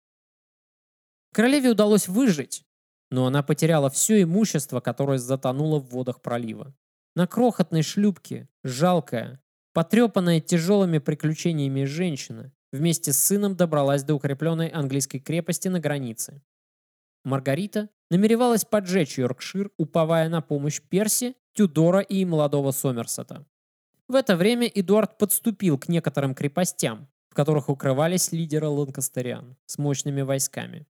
Королеве удалось выжить, но она потеряла все имущество, которое затонуло в водах пролива. На крохотной шлюпке, жалкая, потрепанная тяжелыми приключениями женщина, вместе с сыном добралась до укрепленной английской крепости на границе. Маргарита намеревалась поджечь Йоркшир, уповая на помощь Перси, Тюдора и молодого Сомерсета. В это время Эдуард подступил к некоторым крепостям, в которых укрывались лидеры ланкастериан с мощными войсками.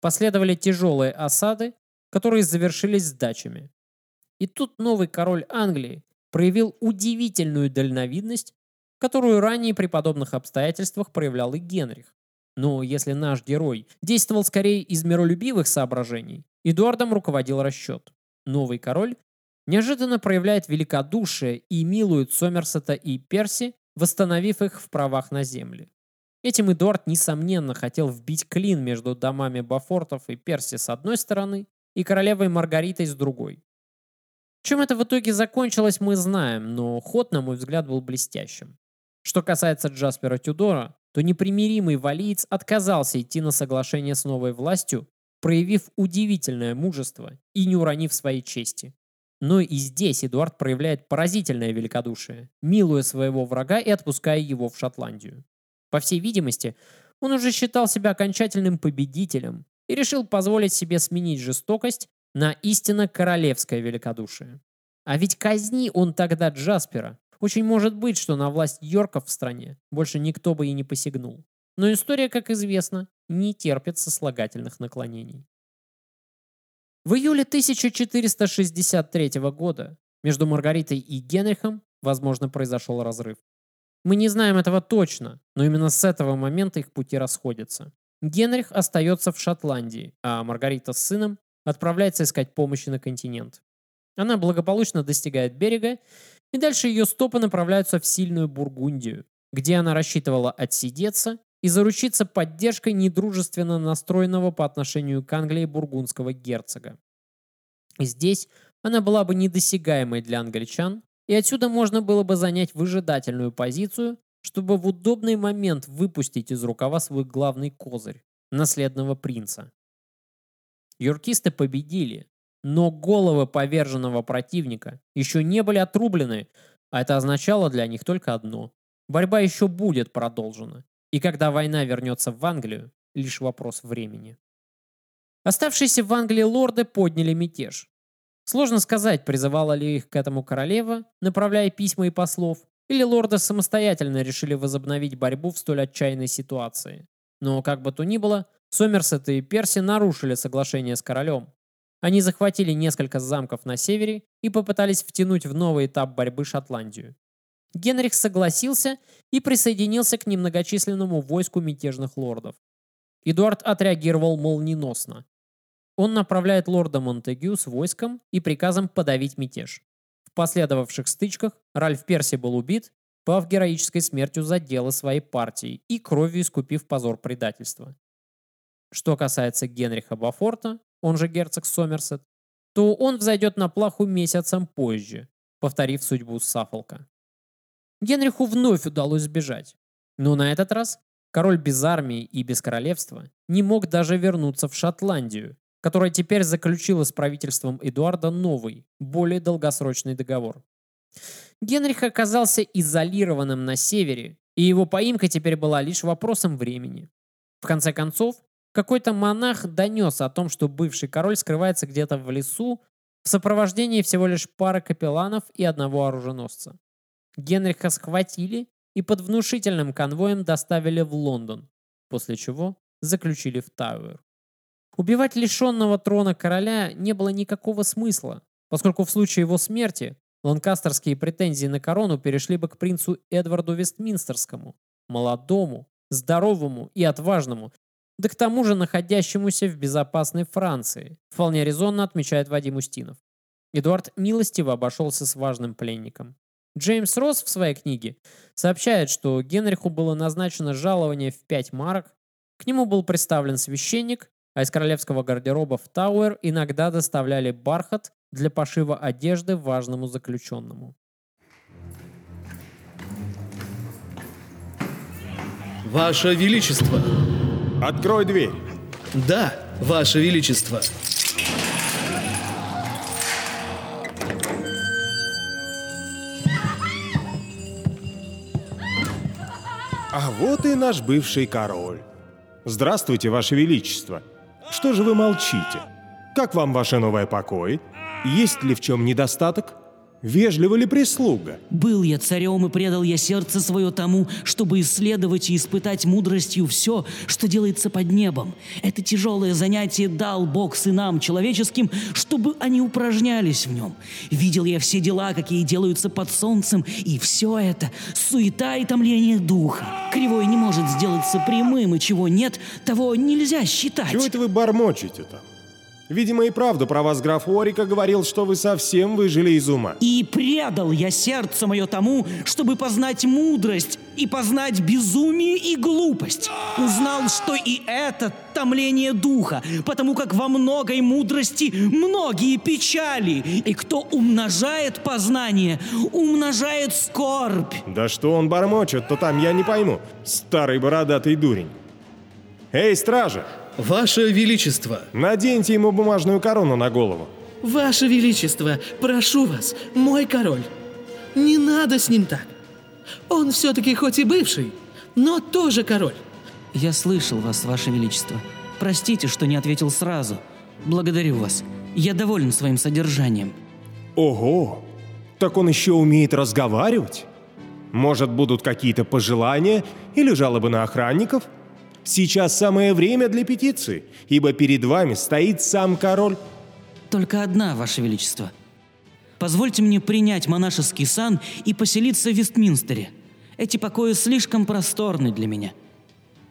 Последовали тяжелые осады, которые завершились сдачами. И тут новый король Англии проявил удивительную дальновидность, которую ранее при подобных обстоятельствах проявлял и Генрих. Но если наш герой действовал скорее из миролюбивых соображений, Эдуардом руководил расчет. Новый король неожиданно проявляет великодушие и милует Сомерсета и Перси, восстановив их в правах на земле. Этим Эдуард, несомненно, хотел вбить клин между домами Бафортов и Перси с одной стороны и королевой Маргаритой с другой. Чем это в итоге закончилось, мы знаем, но ход, на мой взгляд, был блестящим. Что касается Джаспера Тюдора, то непримиримый валиец отказался идти на соглашение с новой властью, проявив удивительное мужество и не уронив своей чести. Но и здесь Эдуард проявляет поразительное великодушие, милуя своего врага и отпуская его в Шотландию. По всей видимости, он уже считал себя окончательным победителем и решил позволить себе сменить жестокость на истинно королевское великодушие. А ведь казни он тогда Джаспера. Очень может быть, что на власть Йорков в стране больше никто бы и не посягнул. Но история, как известно, не терпит сослагательных наклонений. В июле 1463 года между Маргаритой и Генрихом, возможно, произошел разрыв. Мы не знаем этого точно, но именно с этого момента их пути расходятся. Генрих остается в Шотландии, а Маргарита с сыном отправляется искать помощи на континент. Она благополучно достигает берега, и дальше ее стопы направляются в сильную Бургундию, где она рассчитывала отсидеться и заручиться поддержкой недружественно настроенного по отношению к Англии бургундского герцога. Здесь она была бы недосягаемой для англичан, и отсюда можно было бы занять выжидательную позицию, чтобы в удобный момент выпустить из рукава свой главный козырь – наследного принца. Юркисты победили, но головы поверженного противника еще не были отрублены, а это означало для них только одно – борьба еще будет продолжена, и когда война вернется в Англию, лишь вопрос времени. Оставшиеся в Англии лорды подняли мятеж, Сложно сказать, призывала ли их к этому королева, направляя письма и послов, или лорды самостоятельно решили возобновить борьбу в столь отчаянной ситуации. Но, как бы то ни было, Сомерсет и Перси нарушили соглашение с королем. Они захватили несколько замков на севере и попытались втянуть в новый этап борьбы Шотландию. Генрих согласился и присоединился к немногочисленному войску мятежных лордов. Эдуард отреагировал молниеносно. Он направляет лорда Монтегю с войском и приказом подавить мятеж. В последовавших стычках Ральф Перси был убит, пав героической смертью за дело своей партии и кровью искупив позор предательства. Что касается Генриха Бафорта, он же герцог Сомерсет, то он взойдет на плаху месяцем позже, повторив судьбу Саффолка. Генриху вновь удалось сбежать. Но на этот раз король без армии и без королевства не мог даже вернуться в Шотландию, которая теперь заключила с правительством Эдуарда новый, более долгосрочный договор. Генрих оказался изолированным на севере, и его поимка теперь была лишь вопросом времени. В конце концов, какой-то монах донес о том, что бывший король скрывается где-то в лесу в сопровождении всего лишь пары капелланов и одного оруженосца. Генриха схватили и под внушительным конвоем доставили в Лондон, после чего заключили в Тауэр. Убивать лишенного трона короля не было никакого смысла, поскольку в случае его смерти ланкастерские претензии на корону перешли бы к принцу Эдварду Вестминстерскому, молодому, здоровому и отважному, да к тому же находящемуся в безопасной Франции, вполне резонно отмечает Вадим Устинов. Эдуард милостиво обошелся с важным пленником. Джеймс Росс в своей книге сообщает, что Генриху было назначено жалование в 5 марок, к нему был представлен священник, а из королевского гардероба в Тауэр иногда доставляли бархат для пошива одежды важному заключенному. Ваше Величество! Открой дверь. Да, Ваше Величество. А вот и наш бывший король. Здравствуйте, Ваше Величество. Что же вы молчите? Как вам ваше новое покой? Есть ли в чем недостаток? Вежлива ли прислуга? Был я царем и предал я сердце свое тому, чтобы исследовать и испытать мудростью все, что делается под небом. Это тяжелое занятие дал Бог сынам человеческим, чтобы они упражнялись в нем. Видел я все дела, какие делаются под солнцем, и все это — суета и томление духа. Кривой не может сделаться прямым, и чего нет, того нельзя считать. Чего это вы бормочете там? Видимо, и правду про вас граф Орика говорил, что вы совсем выжили из ума. И предал я сердце мое тому, чтобы познать мудрость и познать безумие и глупость. Узнал, что и это томление духа, потому как во многой мудрости многие печали. И кто умножает познание, умножает скорбь. Да что он бормочет, то там я не пойму. Старый бородатый дурень. Эй, стража! Ваше Величество! Наденьте ему бумажную корону на голову. Ваше Величество, прошу вас, мой король. Не надо с ним так. Он все-таки хоть и бывший, но тоже король. Я слышал вас, Ваше Величество. Простите, что не ответил сразу. Благодарю вас. Я доволен своим содержанием. Ого! Так он еще умеет разговаривать? Может, будут какие-то пожелания или жалобы на охранников? Сейчас самое время для петиции, ибо перед вами стоит сам король. Только одна, Ваше Величество. Позвольте мне принять монашеский сан и поселиться в Вестминстере. Эти покои слишком просторны для меня.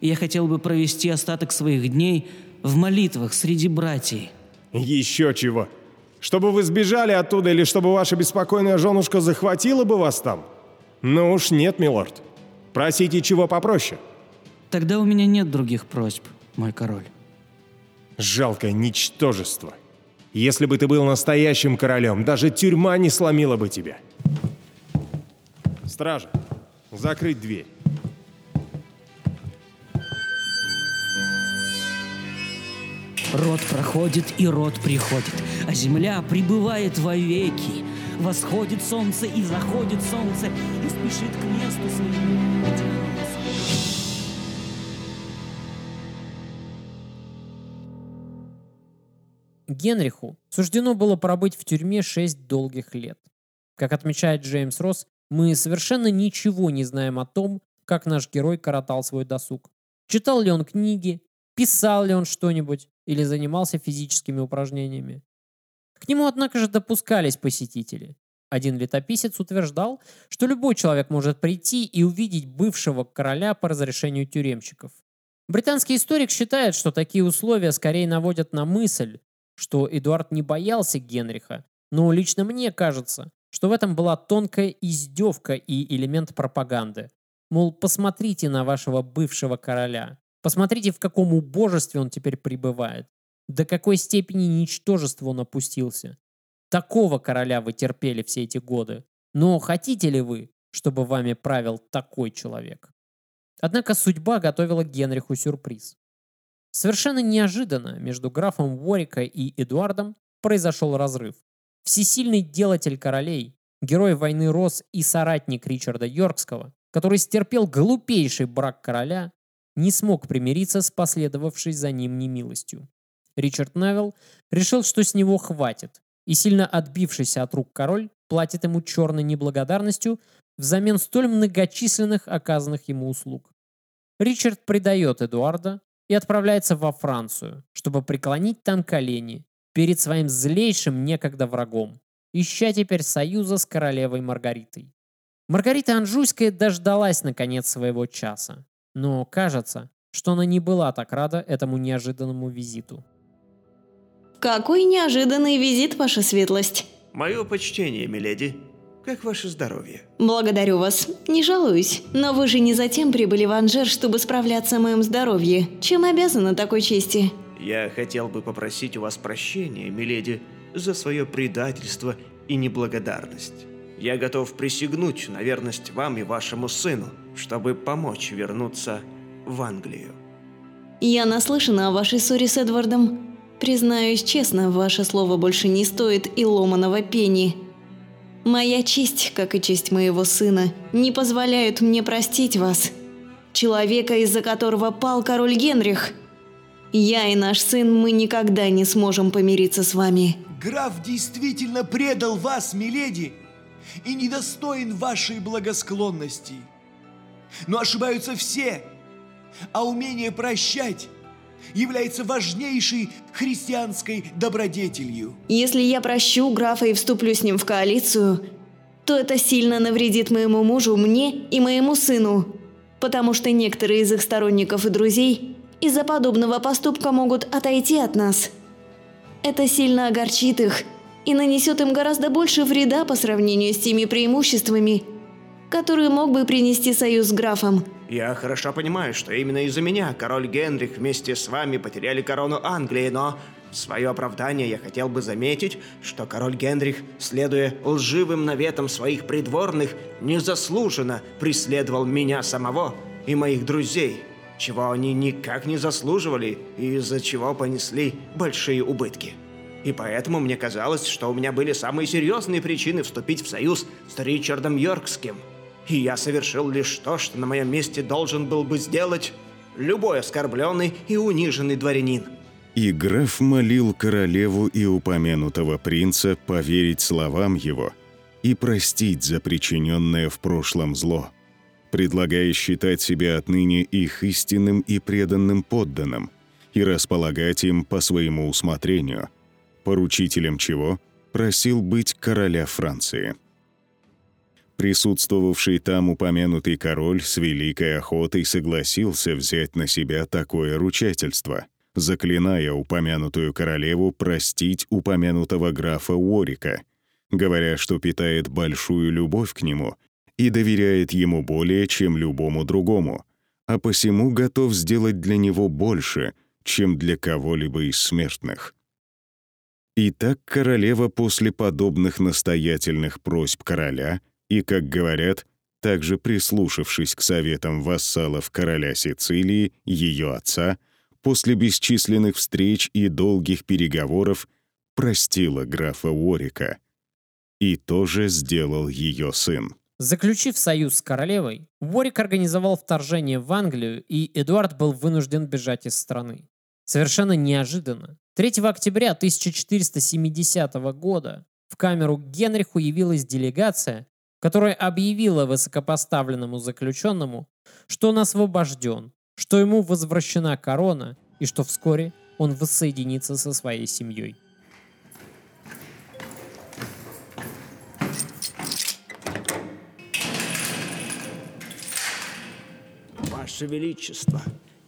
Я хотел бы провести остаток своих дней в молитвах среди братьев. Еще чего. Чтобы вы сбежали оттуда или чтобы ваша беспокойная женушка захватила бы вас там? Ну уж нет, милорд. Просите чего попроще. Тогда у меня нет других просьб, мой король. Жалкое ничтожество. Если бы ты был настоящим королем, даже тюрьма не сломила бы тебя. Стража, закрыть дверь. Род проходит и род приходит, а земля пребывает вовеки. Восходит солнце и заходит солнце, и спешит к месту своему. Генриху суждено было пробыть в тюрьме 6 долгих лет. Как отмечает Джеймс Росс, мы совершенно ничего не знаем о том, как наш герой коротал свой досуг. Читал ли он книги, писал ли он что-нибудь или занимался физическими упражнениями. К нему, однако же, допускались посетители. Один летописец утверждал, что любой человек может прийти и увидеть бывшего короля по разрешению тюремщиков. Британский историк считает, что такие условия скорее наводят на мысль, что Эдуард не боялся Генриха, но лично мне кажется, что в этом была тонкая издевка и элемент пропаганды. Мол, посмотрите на вашего бывшего короля. Посмотрите, в каком убожестве он теперь пребывает. До какой степени ничтожества он опустился. Такого короля вы терпели все эти годы. Но хотите ли вы, чтобы вами правил такой человек? Однако судьба готовила Генриху сюрприз. Совершенно неожиданно между графом Уорика и Эдуардом произошел разрыв. Всесильный делатель королей, герой войны Рос и соратник Ричарда Йоркского, который стерпел глупейший брак короля, не смог примириться с последовавшей за ним немилостью. Ричард Невилл решил, что с него хватит, и сильно отбившийся от рук король платит ему черной неблагодарностью взамен столь многочисленных оказанных ему услуг. Ричард предает Эдуарда и отправляется во Францию, чтобы преклонить там колени перед своим злейшим некогда врагом, ища теперь союза с королевой Маргаритой. Маргарита Анжуйская дождалась наконец своего часа, но кажется, что она не была так рада этому неожиданному визиту. Какой неожиданный визит, ваша светлость. Мое почтение, миледи. Как ваше здоровье? Благодарю вас. Не жалуюсь. Но вы же не затем прибыли в Анжер, чтобы справляться о моем здоровье. Чем обязана такой чести? Я хотел бы попросить у вас прощения, миледи, за свое предательство и неблагодарность. Я готов присягнуть на верность вам и вашему сыну, чтобы помочь вернуться в Англию. Я наслышана о вашей ссоре с Эдвардом. Признаюсь честно, ваше слово больше не стоит и ломаного пени. Моя честь, как и честь моего сына, не позволяют мне простить вас. Человека, из-за которого пал король Генрих. Я и наш сын, мы никогда не сможем помириться с вами. Граф действительно предал вас, миледи, и недостоин вашей благосклонности. Но ошибаются все, а умение прощать является важнейшей христианской добродетелью. Если я прощу графа и вступлю с ним в коалицию, то это сильно навредит моему мужу, мне и моему сыну, потому что некоторые из их сторонников и друзей из-за подобного поступка могут отойти от нас. Это сильно огорчит их и нанесет им гораздо больше вреда по сравнению с теми преимуществами, которые мог бы принести союз с графом. Я хорошо понимаю, что именно из-за меня король Генрих вместе с вами потеряли корону Англии, но в свое оправдание я хотел бы заметить, что король Генрих, следуя лживым наветам своих придворных, незаслуженно преследовал меня самого и моих друзей, чего они никак не заслуживали и из-за чего понесли большие убытки. И поэтому мне казалось, что у меня были самые серьезные причины вступить в союз с Ричардом Йоркским – и я совершил лишь то, что на моем месте должен был бы сделать любой оскорбленный и униженный дворянин. И граф молил королеву и упомянутого принца поверить словам его и простить за причиненное в прошлом зло, предлагая считать себя отныне их истинным и преданным подданным и располагать им по своему усмотрению, поручителем чего просил быть короля Франции. Присутствовавший там упомянутый король с великой охотой согласился взять на себя такое ручательство, заклиная упомянутую королеву простить упомянутого графа Уорика, говоря, что питает большую любовь к нему и доверяет ему более, чем любому другому, а посему готов сделать для него больше, чем для кого-либо из смертных. И так королева после подобных настоятельных просьб короля — и, как говорят, также прислушавшись к советам вассалов короля Сицилии, ее отца, после бесчисленных встреч и долгих переговоров простила графа Уорика. И тоже сделал ее сын. Заключив союз с королевой, Уорик организовал вторжение в Англию, и Эдуард был вынужден бежать из страны. Совершенно неожиданно. 3 октября 1470 года в камеру Генриху явилась делегация, которая объявила высокопоставленному заключенному, что он освобожден, что ему возвращена корона и что вскоре он воссоединится со своей семьей. Ваше Величество,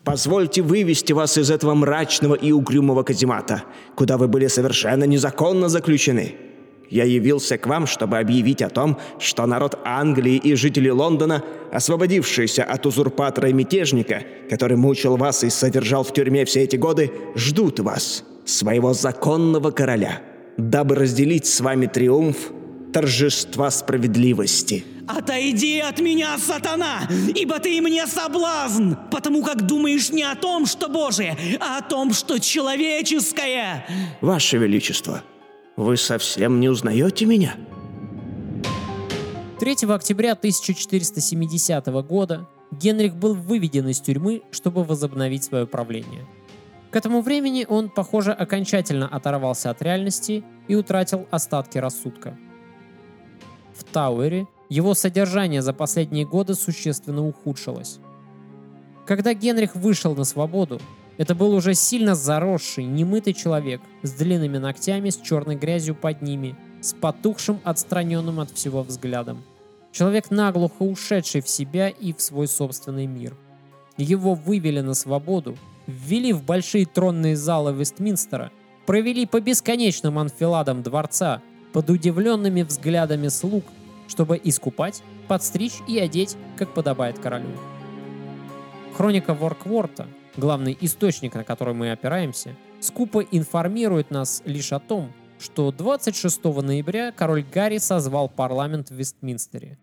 позвольте вывести вас из этого мрачного и угрюмого каземата, куда вы были совершенно незаконно заключены – я явился к вам, чтобы объявить о том, что народ Англии и жители Лондона, освободившиеся от узурпатора и мятежника, который мучил вас и содержал в тюрьме все эти годы, ждут вас, своего законного короля, дабы разделить с вами триумф торжества справедливости. Отойди от меня, сатана, ибо ты мне соблазн, потому как думаешь не о том, что Божие, а о том, что человеческое. Ваше Величество, вы совсем не узнаете меня? 3 октября 1470 года Генрих был выведен из тюрьмы, чтобы возобновить свое правление. К этому времени он, похоже, окончательно оторвался от реальности и утратил остатки рассудка. В Тауэре его содержание за последние годы существенно ухудшилось. Когда Генрих вышел на свободу, это был уже сильно заросший, немытый человек с длинными ногтями, с черной грязью под ними, с потухшим, отстраненным от всего взглядом. Человек наглухо ушедший в себя и в свой собственный мир. Его вывели на свободу, ввели в большие тронные залы Вестминстера, провели по бесконечным анфиладам дворца, под удивленными взглядами слуг, чтобы искупать, подстричь и одеть, как подобает королю. Хроника Воркворта, главный источник, на который мы опираемся, скупо информирует нас лишь о том, что 26 ноября король Гарри созвал парламент в Вестминстере.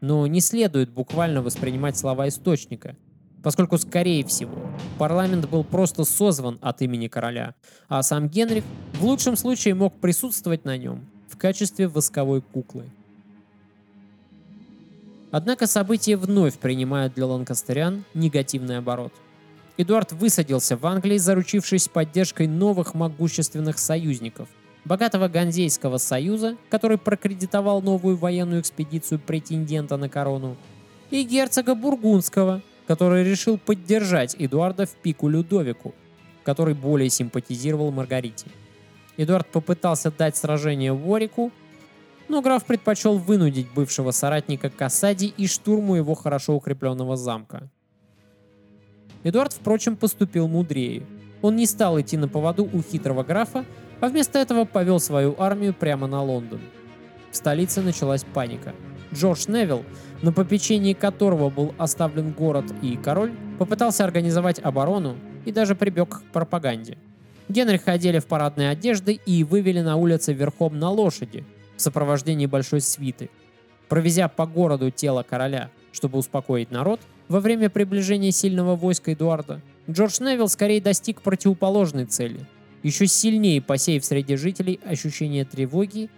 Но не следует буквально воспринимать слова источника, поскольку, скорее всего, парламент был просто созван от имени короля, а сам Генрих в лучшем случае мог присутствовать на нем в качестве восковой куклы. Однако события вновь принимают для ланкастерян негативный оборот. Эдуард высадился в Англии, заручившись поддержкой новых могущественных союзников. Богатого Ганзейского союза, который прокредитовал новую военную экспедицию претендента на корону, и герцога Бургундского, который решил поддержать Эдуарда в пику Людовику, который более симпатизировал Маргарите. Эдуард попытался дать сражение Ворику, но граф предпочел вынудить бывшего соратника к осаде и штурму его хорошо укрепленного замка. Эдуард, впрочем, поступил мудрее. Он не стал идти на поводу у хитрого графа, а вместо этого повел свою армию прямо на Лондон. В столице началась паника. Джордж Невилл, на попечении которого был оставлен город и король, попытался организовать оборону и даже прибег к пропаганде. Генриха одели в парадные одежды и вывели на улицы верхом на лошади, в сопровождении большой свиты. Провезя по городу тело короля, чтобы успокоить народ, во время приближения сильного войска Эдуарда, Джордж Невилл скорее достиг противоположной цели, еще сильнее посеяв среди жителей ощущение тревоги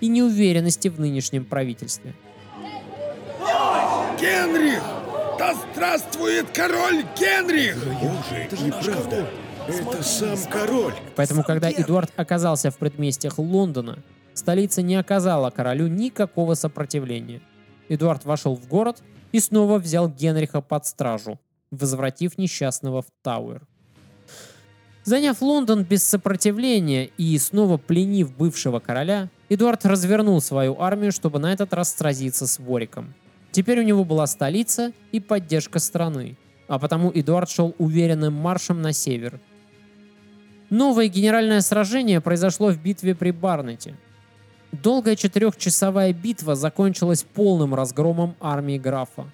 и неуверенности в нынешнем правительстве. Генрих! Да здравствует король Генрих! Это же правда. Это сам король. Поэтому, когда Эдуард оказался в предместьях Лондона, столица не оказала королю никакого сопротивления. Эдуард вошел в город и снова взял Генриха под стражу, возвратив несчастного в Тауэр. Заняв Лондон без сопротивления и снова пленив бывшего короля, Эдуард развернул свою армию, чтобы на этот раз сразиться с Вориком. Теперь у него была столица и поддержка страны, а потому Эдуард шел уверенным маршем на север. Новое генеральное сражение произошло в битве при Барнете, Долгая четырехчасовая битва закончилась полным разгромом армии графа.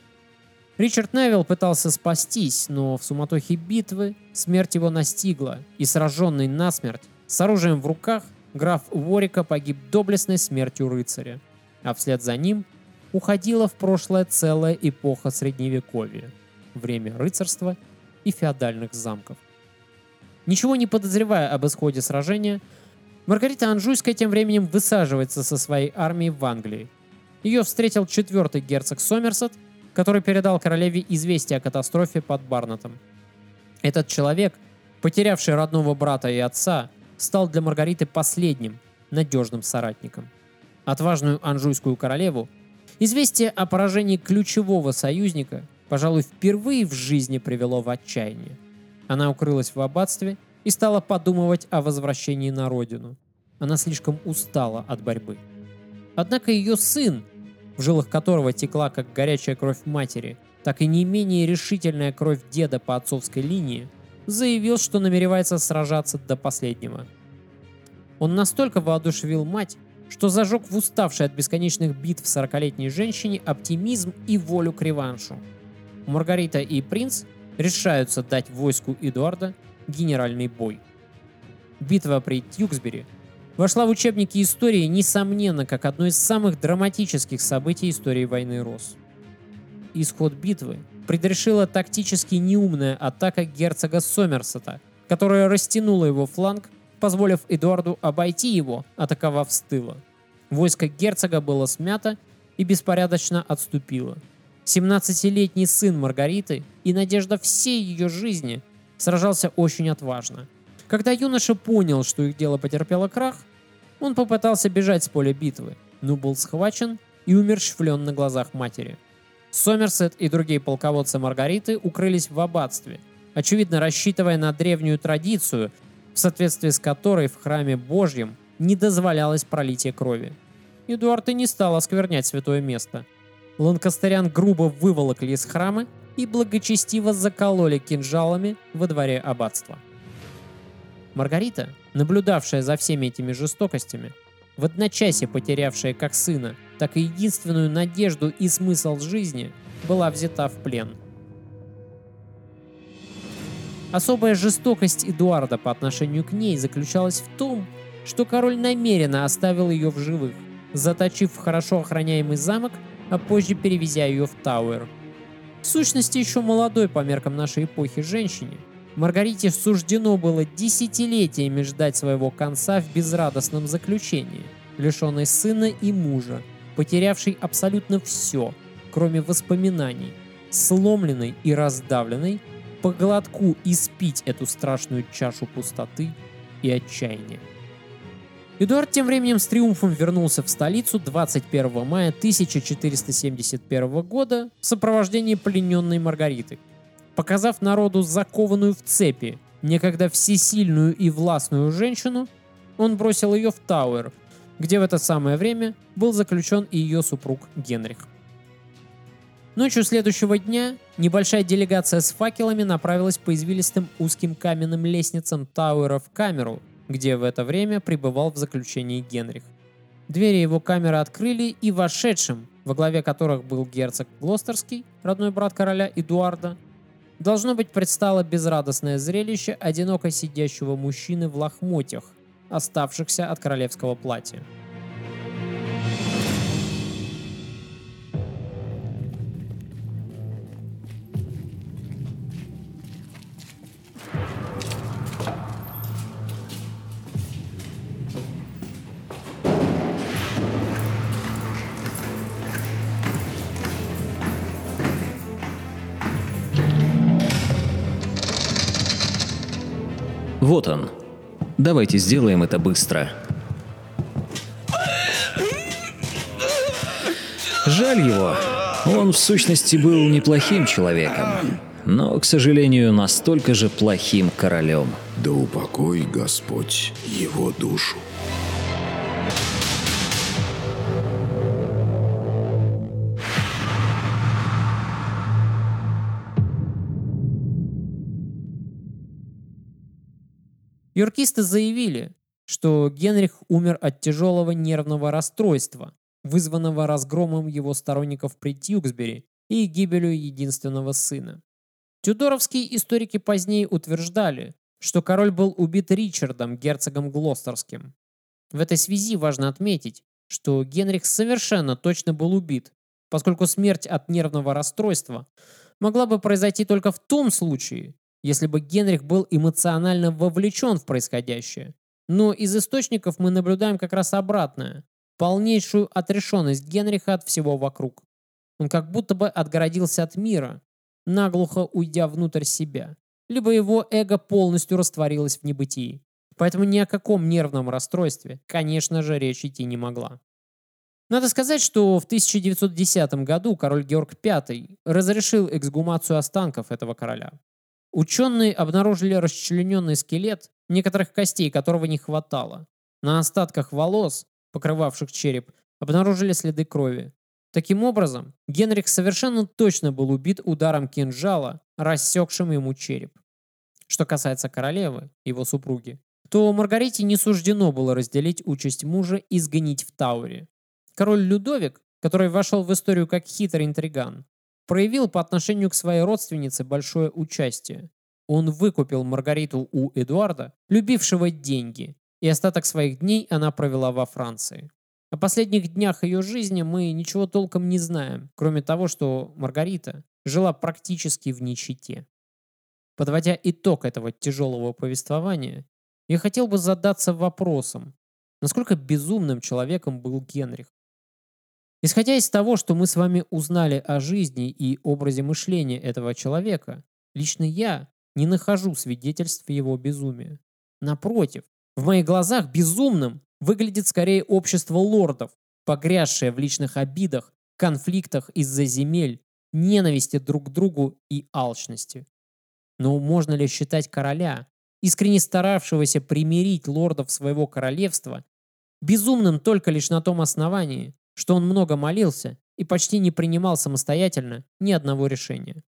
Ричард Невилл пытался спастись, но в суматохе битвы смерть его настигла, и сраженный насмерть, с оружием в руках, граф Ворика погиб доблестной смертью рыцаря. А вслед за ним уходила в прошлое целая эпоха Средневековья, время рыцарства и феодальных замков. Ничего не подозревая об исходе сражения, Маргарита Анжуйская тем временем высаживается со своей армией в Англии. Ее встретил четвертый герцог Сомерсет, который передал королеве известие о катастрофе под Барнетом. Этот человек, потерявший родного брата и отца, стал для Маргариты последним, надежным соратником. Отважную анжуйскую королеву известие о поражении ключевого союзника, пожалуй, впервые в жизни привело в отчаяние. Она укрылась в аббатстве – и стала подумывать о возвращении на родину. Она слишком устала от борьбы. Однако ее сын, в жилах которого текла как горячая кровь матери, так и не менее решительная кровь деда по отцовской линии, заявил, что намеревается сражаться до последнего. Он настолько воодушевил мать, что зажег в уставшей от бесконечных битв 40-летней женщине оптимизм и волю к реваншу. Маргарита и принц решаются дать войску Эдуарда генеральный бой. Битва при Тьюксбери вошла в учебники истории, несомненно, как одно из самых драматических событий истории войны Рос. Исход битвы предрешила тактически неумная атака герцога Сомерсета, которая растянула его фланг, позволив Эдуарду обойти его, атаковав с тыла. Войско герцога было смято и беспорядочно отступило. 17-летний сын Маргариты и надежда всей ее жизни сражался очень отважно. Когда юноша понял, что их дело потерпело крах, он попытался бежать с поля битвы, но был схвачен и умерщвлен на глазах матери. Сомерсет и другие полководцы Маргариты укрылись в аббатстве, очевидно рассчитывая на древнюю традицию, в соответствии с которой в храме Божьем не дозволялось пролитие крови. Эдуард и не стал осквернять святое место. Ланкастерян грубо выволокли из храма и благочестиво закололи кинжалами во дворе аббатства. Маргарита, наблюдавшая за всеми этими жестокостями, в одночасье потерявшая как сына, так и единственную надежду и смысл жизни, была взята в плен. Особая жестокость Эдуарда по отношению к ней заключалась в том, что король намеренно оставил ее в живых, заточив в хорошо охраняемый замок, а позже перевезя ее в Тауэр. В сущности, еще молодой по меркам нашей эпохи женщине, Маргарите суждено было десятилетиями ждать своего конца в безрадостном заключении, лишенной сына и мужа, потерявшей абсолютно все, кроме воспоминаний, сломленной и раздавленной, по глотку испить эту страшную чашу пустоты и отчаяния. Эдуард тем временем с триумфом вернулся в столицу 21 мая 1471 года в сопровождении плененной Маргариты, показав народу закованную в цепи, некогда всесильную и властную женщину, он бросил ее в Тауэр, где в это самое время был заключен и ее супруг Генрих. Ночью следующего дня небольшая делегация с факелами направилась по извилистым узким каменным лестницам Тауэра в камеру, где в это время пребывал в заключении Генрих. Двери его камеры открыли, и вошедшим, во главе которых был герцог Глостерский, родной брат короля Эдуарда, должно быть предстало безрадостное зрелище одиноко сидящего мужчины в лохмотьях, оставшихся от королевского платья. Вот он. Давайте сделаем это быстро. Жаль его. Он в сущности был неплохим человеком, но, к сожалению, настолько же плохим королем. Да упокой Господь его душу. Юркисты заявили, что Генрих умер от тяжелого нервного расстройства, вызванного разгромом его сторонников при Тьюксбери и гибелью единственного сына. Тюдоровские историки позднее утверждали, что король был убит Ричардом, герцогом Глостерским. В этой связи важно отметить, что Генрих совершенно точно был убит, поскольку смерть от нервного расстройства могла бы произойти только в том случае, если бы Генрих был эмоционально вовлечен в происходящее. Но из источников мы наблюдаем как раз обратное. Полнейшую отрешенность Генриха от всего вокруг. Он как будто бы отгородился от мира, наглухо уйдя внутрь себя. Либо его эго полностью растворилось в небытии. Поэтому ни о каком нервном расстройстве, конечно же, речь идти не могла. Надо сказать, что в 1910 году король Георг V разрешил эксгумацию останков этого короля. Ученые обнаружили расчлененный скелет, некоторых костей которого не хватало. На остатках волос, покрывавших череп, обнаружили следы крови. Таким образом, Генрих совершенно точно был убит ударом кинжала, рассекшим ему череп. Что касается королевы, его супруги, то Маргарите не суждено было разделить участь мужа и сгонить в Тауре. Король Людовик, который вошел в историю как хитрый интриган, проявил по отношению к своей родственнице большое участие. Он выкупил Маргариту у Эдуарда, любившего деньги, и остаток своих дней она провела во Франции. О последних днях ее жизни мы ничего толком не знаем, кроме того, что Маргарита жила практически в нищете. Подводя итог этого тяжелого повествования, я хотел бы задаться вопросом, насколько безумным человеком был Генрих. Исходя из того, что мы с вами узнали о жизни и образе мышления этого человека, лично я не нахожу свидетельств его безумия. Напротив, в моих глазах безумным выглядит скорее общество лордов, погрязшее в личных обидах, конфликтах из-за земель, ненависти друг к другу и алчности. Но можно ли считать короля, искренне старавшегося примирить лордов своего королевства, безумным только лишь на том основании, что он много молился и почти не принимал самостоятельно ни одного решения?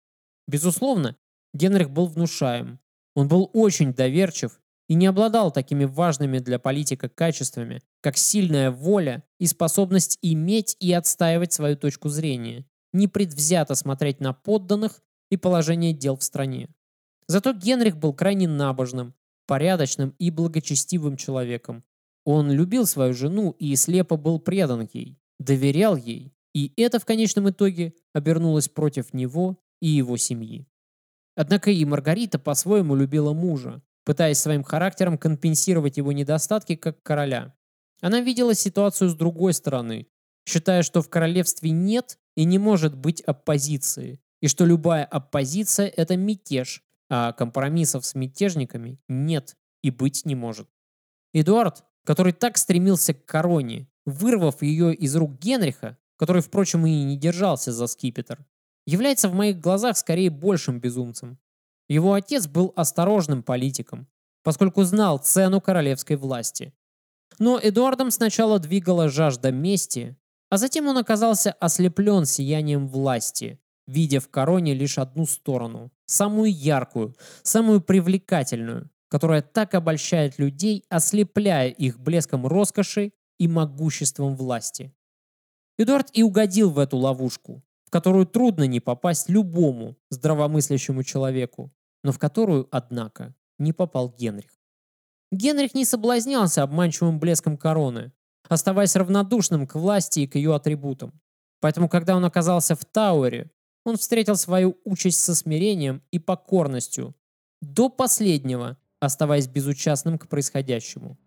Безусловно, Генрих был внушаем. Он был очень доверчив и не обладал такими важными для политика качествами, как сильная воля и способность иметь и отстаивать свою точку зрения, непредвзято смотреть на подданных и положение дел в стране. Зато Генрих был крайне набожным, порядочным и благочестивым человеком. Он любил свою жену и слепо был предан ей, доверял ей, и это в конечном итоге обернулось против него и его семьи. Однако и Маргарита по-своему любила мужа, пытаясь своим характером компенсировать его недостатки как короля. Она видела ситуацию с другой стороны, считая, что в королевстве нет и не может быть оппозиции, и что любая оппозиция – это мятеж, а компромиссов с мятежниками нет и быть не может. Эдуард, который так стремился к короне, вырвав ее из рук Генриха, который, впрочем, и не держался за скипетр, является в моих глазах скорее большим безумцем. Его отец был осторожным политиком, поскольку знал цену королевской власти. Но Эдуардом сначала двигала жажда мести, а затем он оказался ослеплен сиянием власти, видя в короне лишь одну сторону, самую яркую, самую привлекательную, которая так обольщает людей, ослепляя их блеском роскоши и могуществом власти. Эдуард и угодил в эту ловушку, в которую трудно не попасть любому здравомыслящему человеку, но в которую, однако, не попал Генрих. Генрих не соблазнялся обманчивым блеском короны, оставаясь равнодушным к власти и к ее атрибутам. Поэтому, когда он оказался в Тауэре, он встретил свою участь со смирением и покорностью, до последнего оставаясь безучастным к происходящему.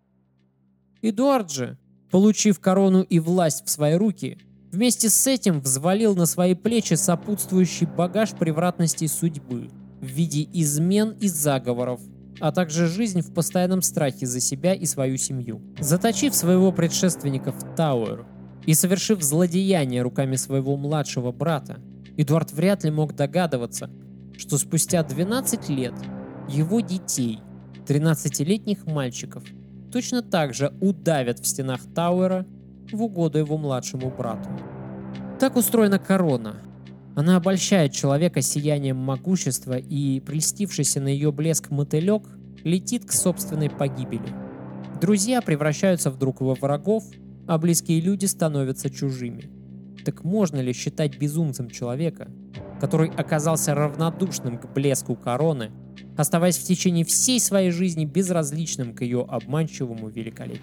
Эдуард же, получив корону и власть в свои руки, вместе с этим взвалил на свои плечи сопутствующий багаж превратностей судьбы в виде измен и заговоров, а также жизнь в постоянном страхе за себя и свою семью. Заточив своего предшественника в Тауэр и совершив злодеяние руками своего младшего брата, Эдуард вряд ли мог догадываться, что спустя 12 лет его детей, 13-летних мальчиков, точно так же удавят в стенах Тауэра в угоду его младшему брату. Так устроена корона. Она обольщает человека сиянием могущества и, прельстившийся на ее блеск мотылек, летит к собственной погибели. Друзья превращаются вдруг во врагов, а близкие люди становятся чужими. Так можно ли считать безумцем человека, который оказался равнодушным к блеску короны, оставаясь в течение всей своей жизни безразличным к ее обманчивому великолепию?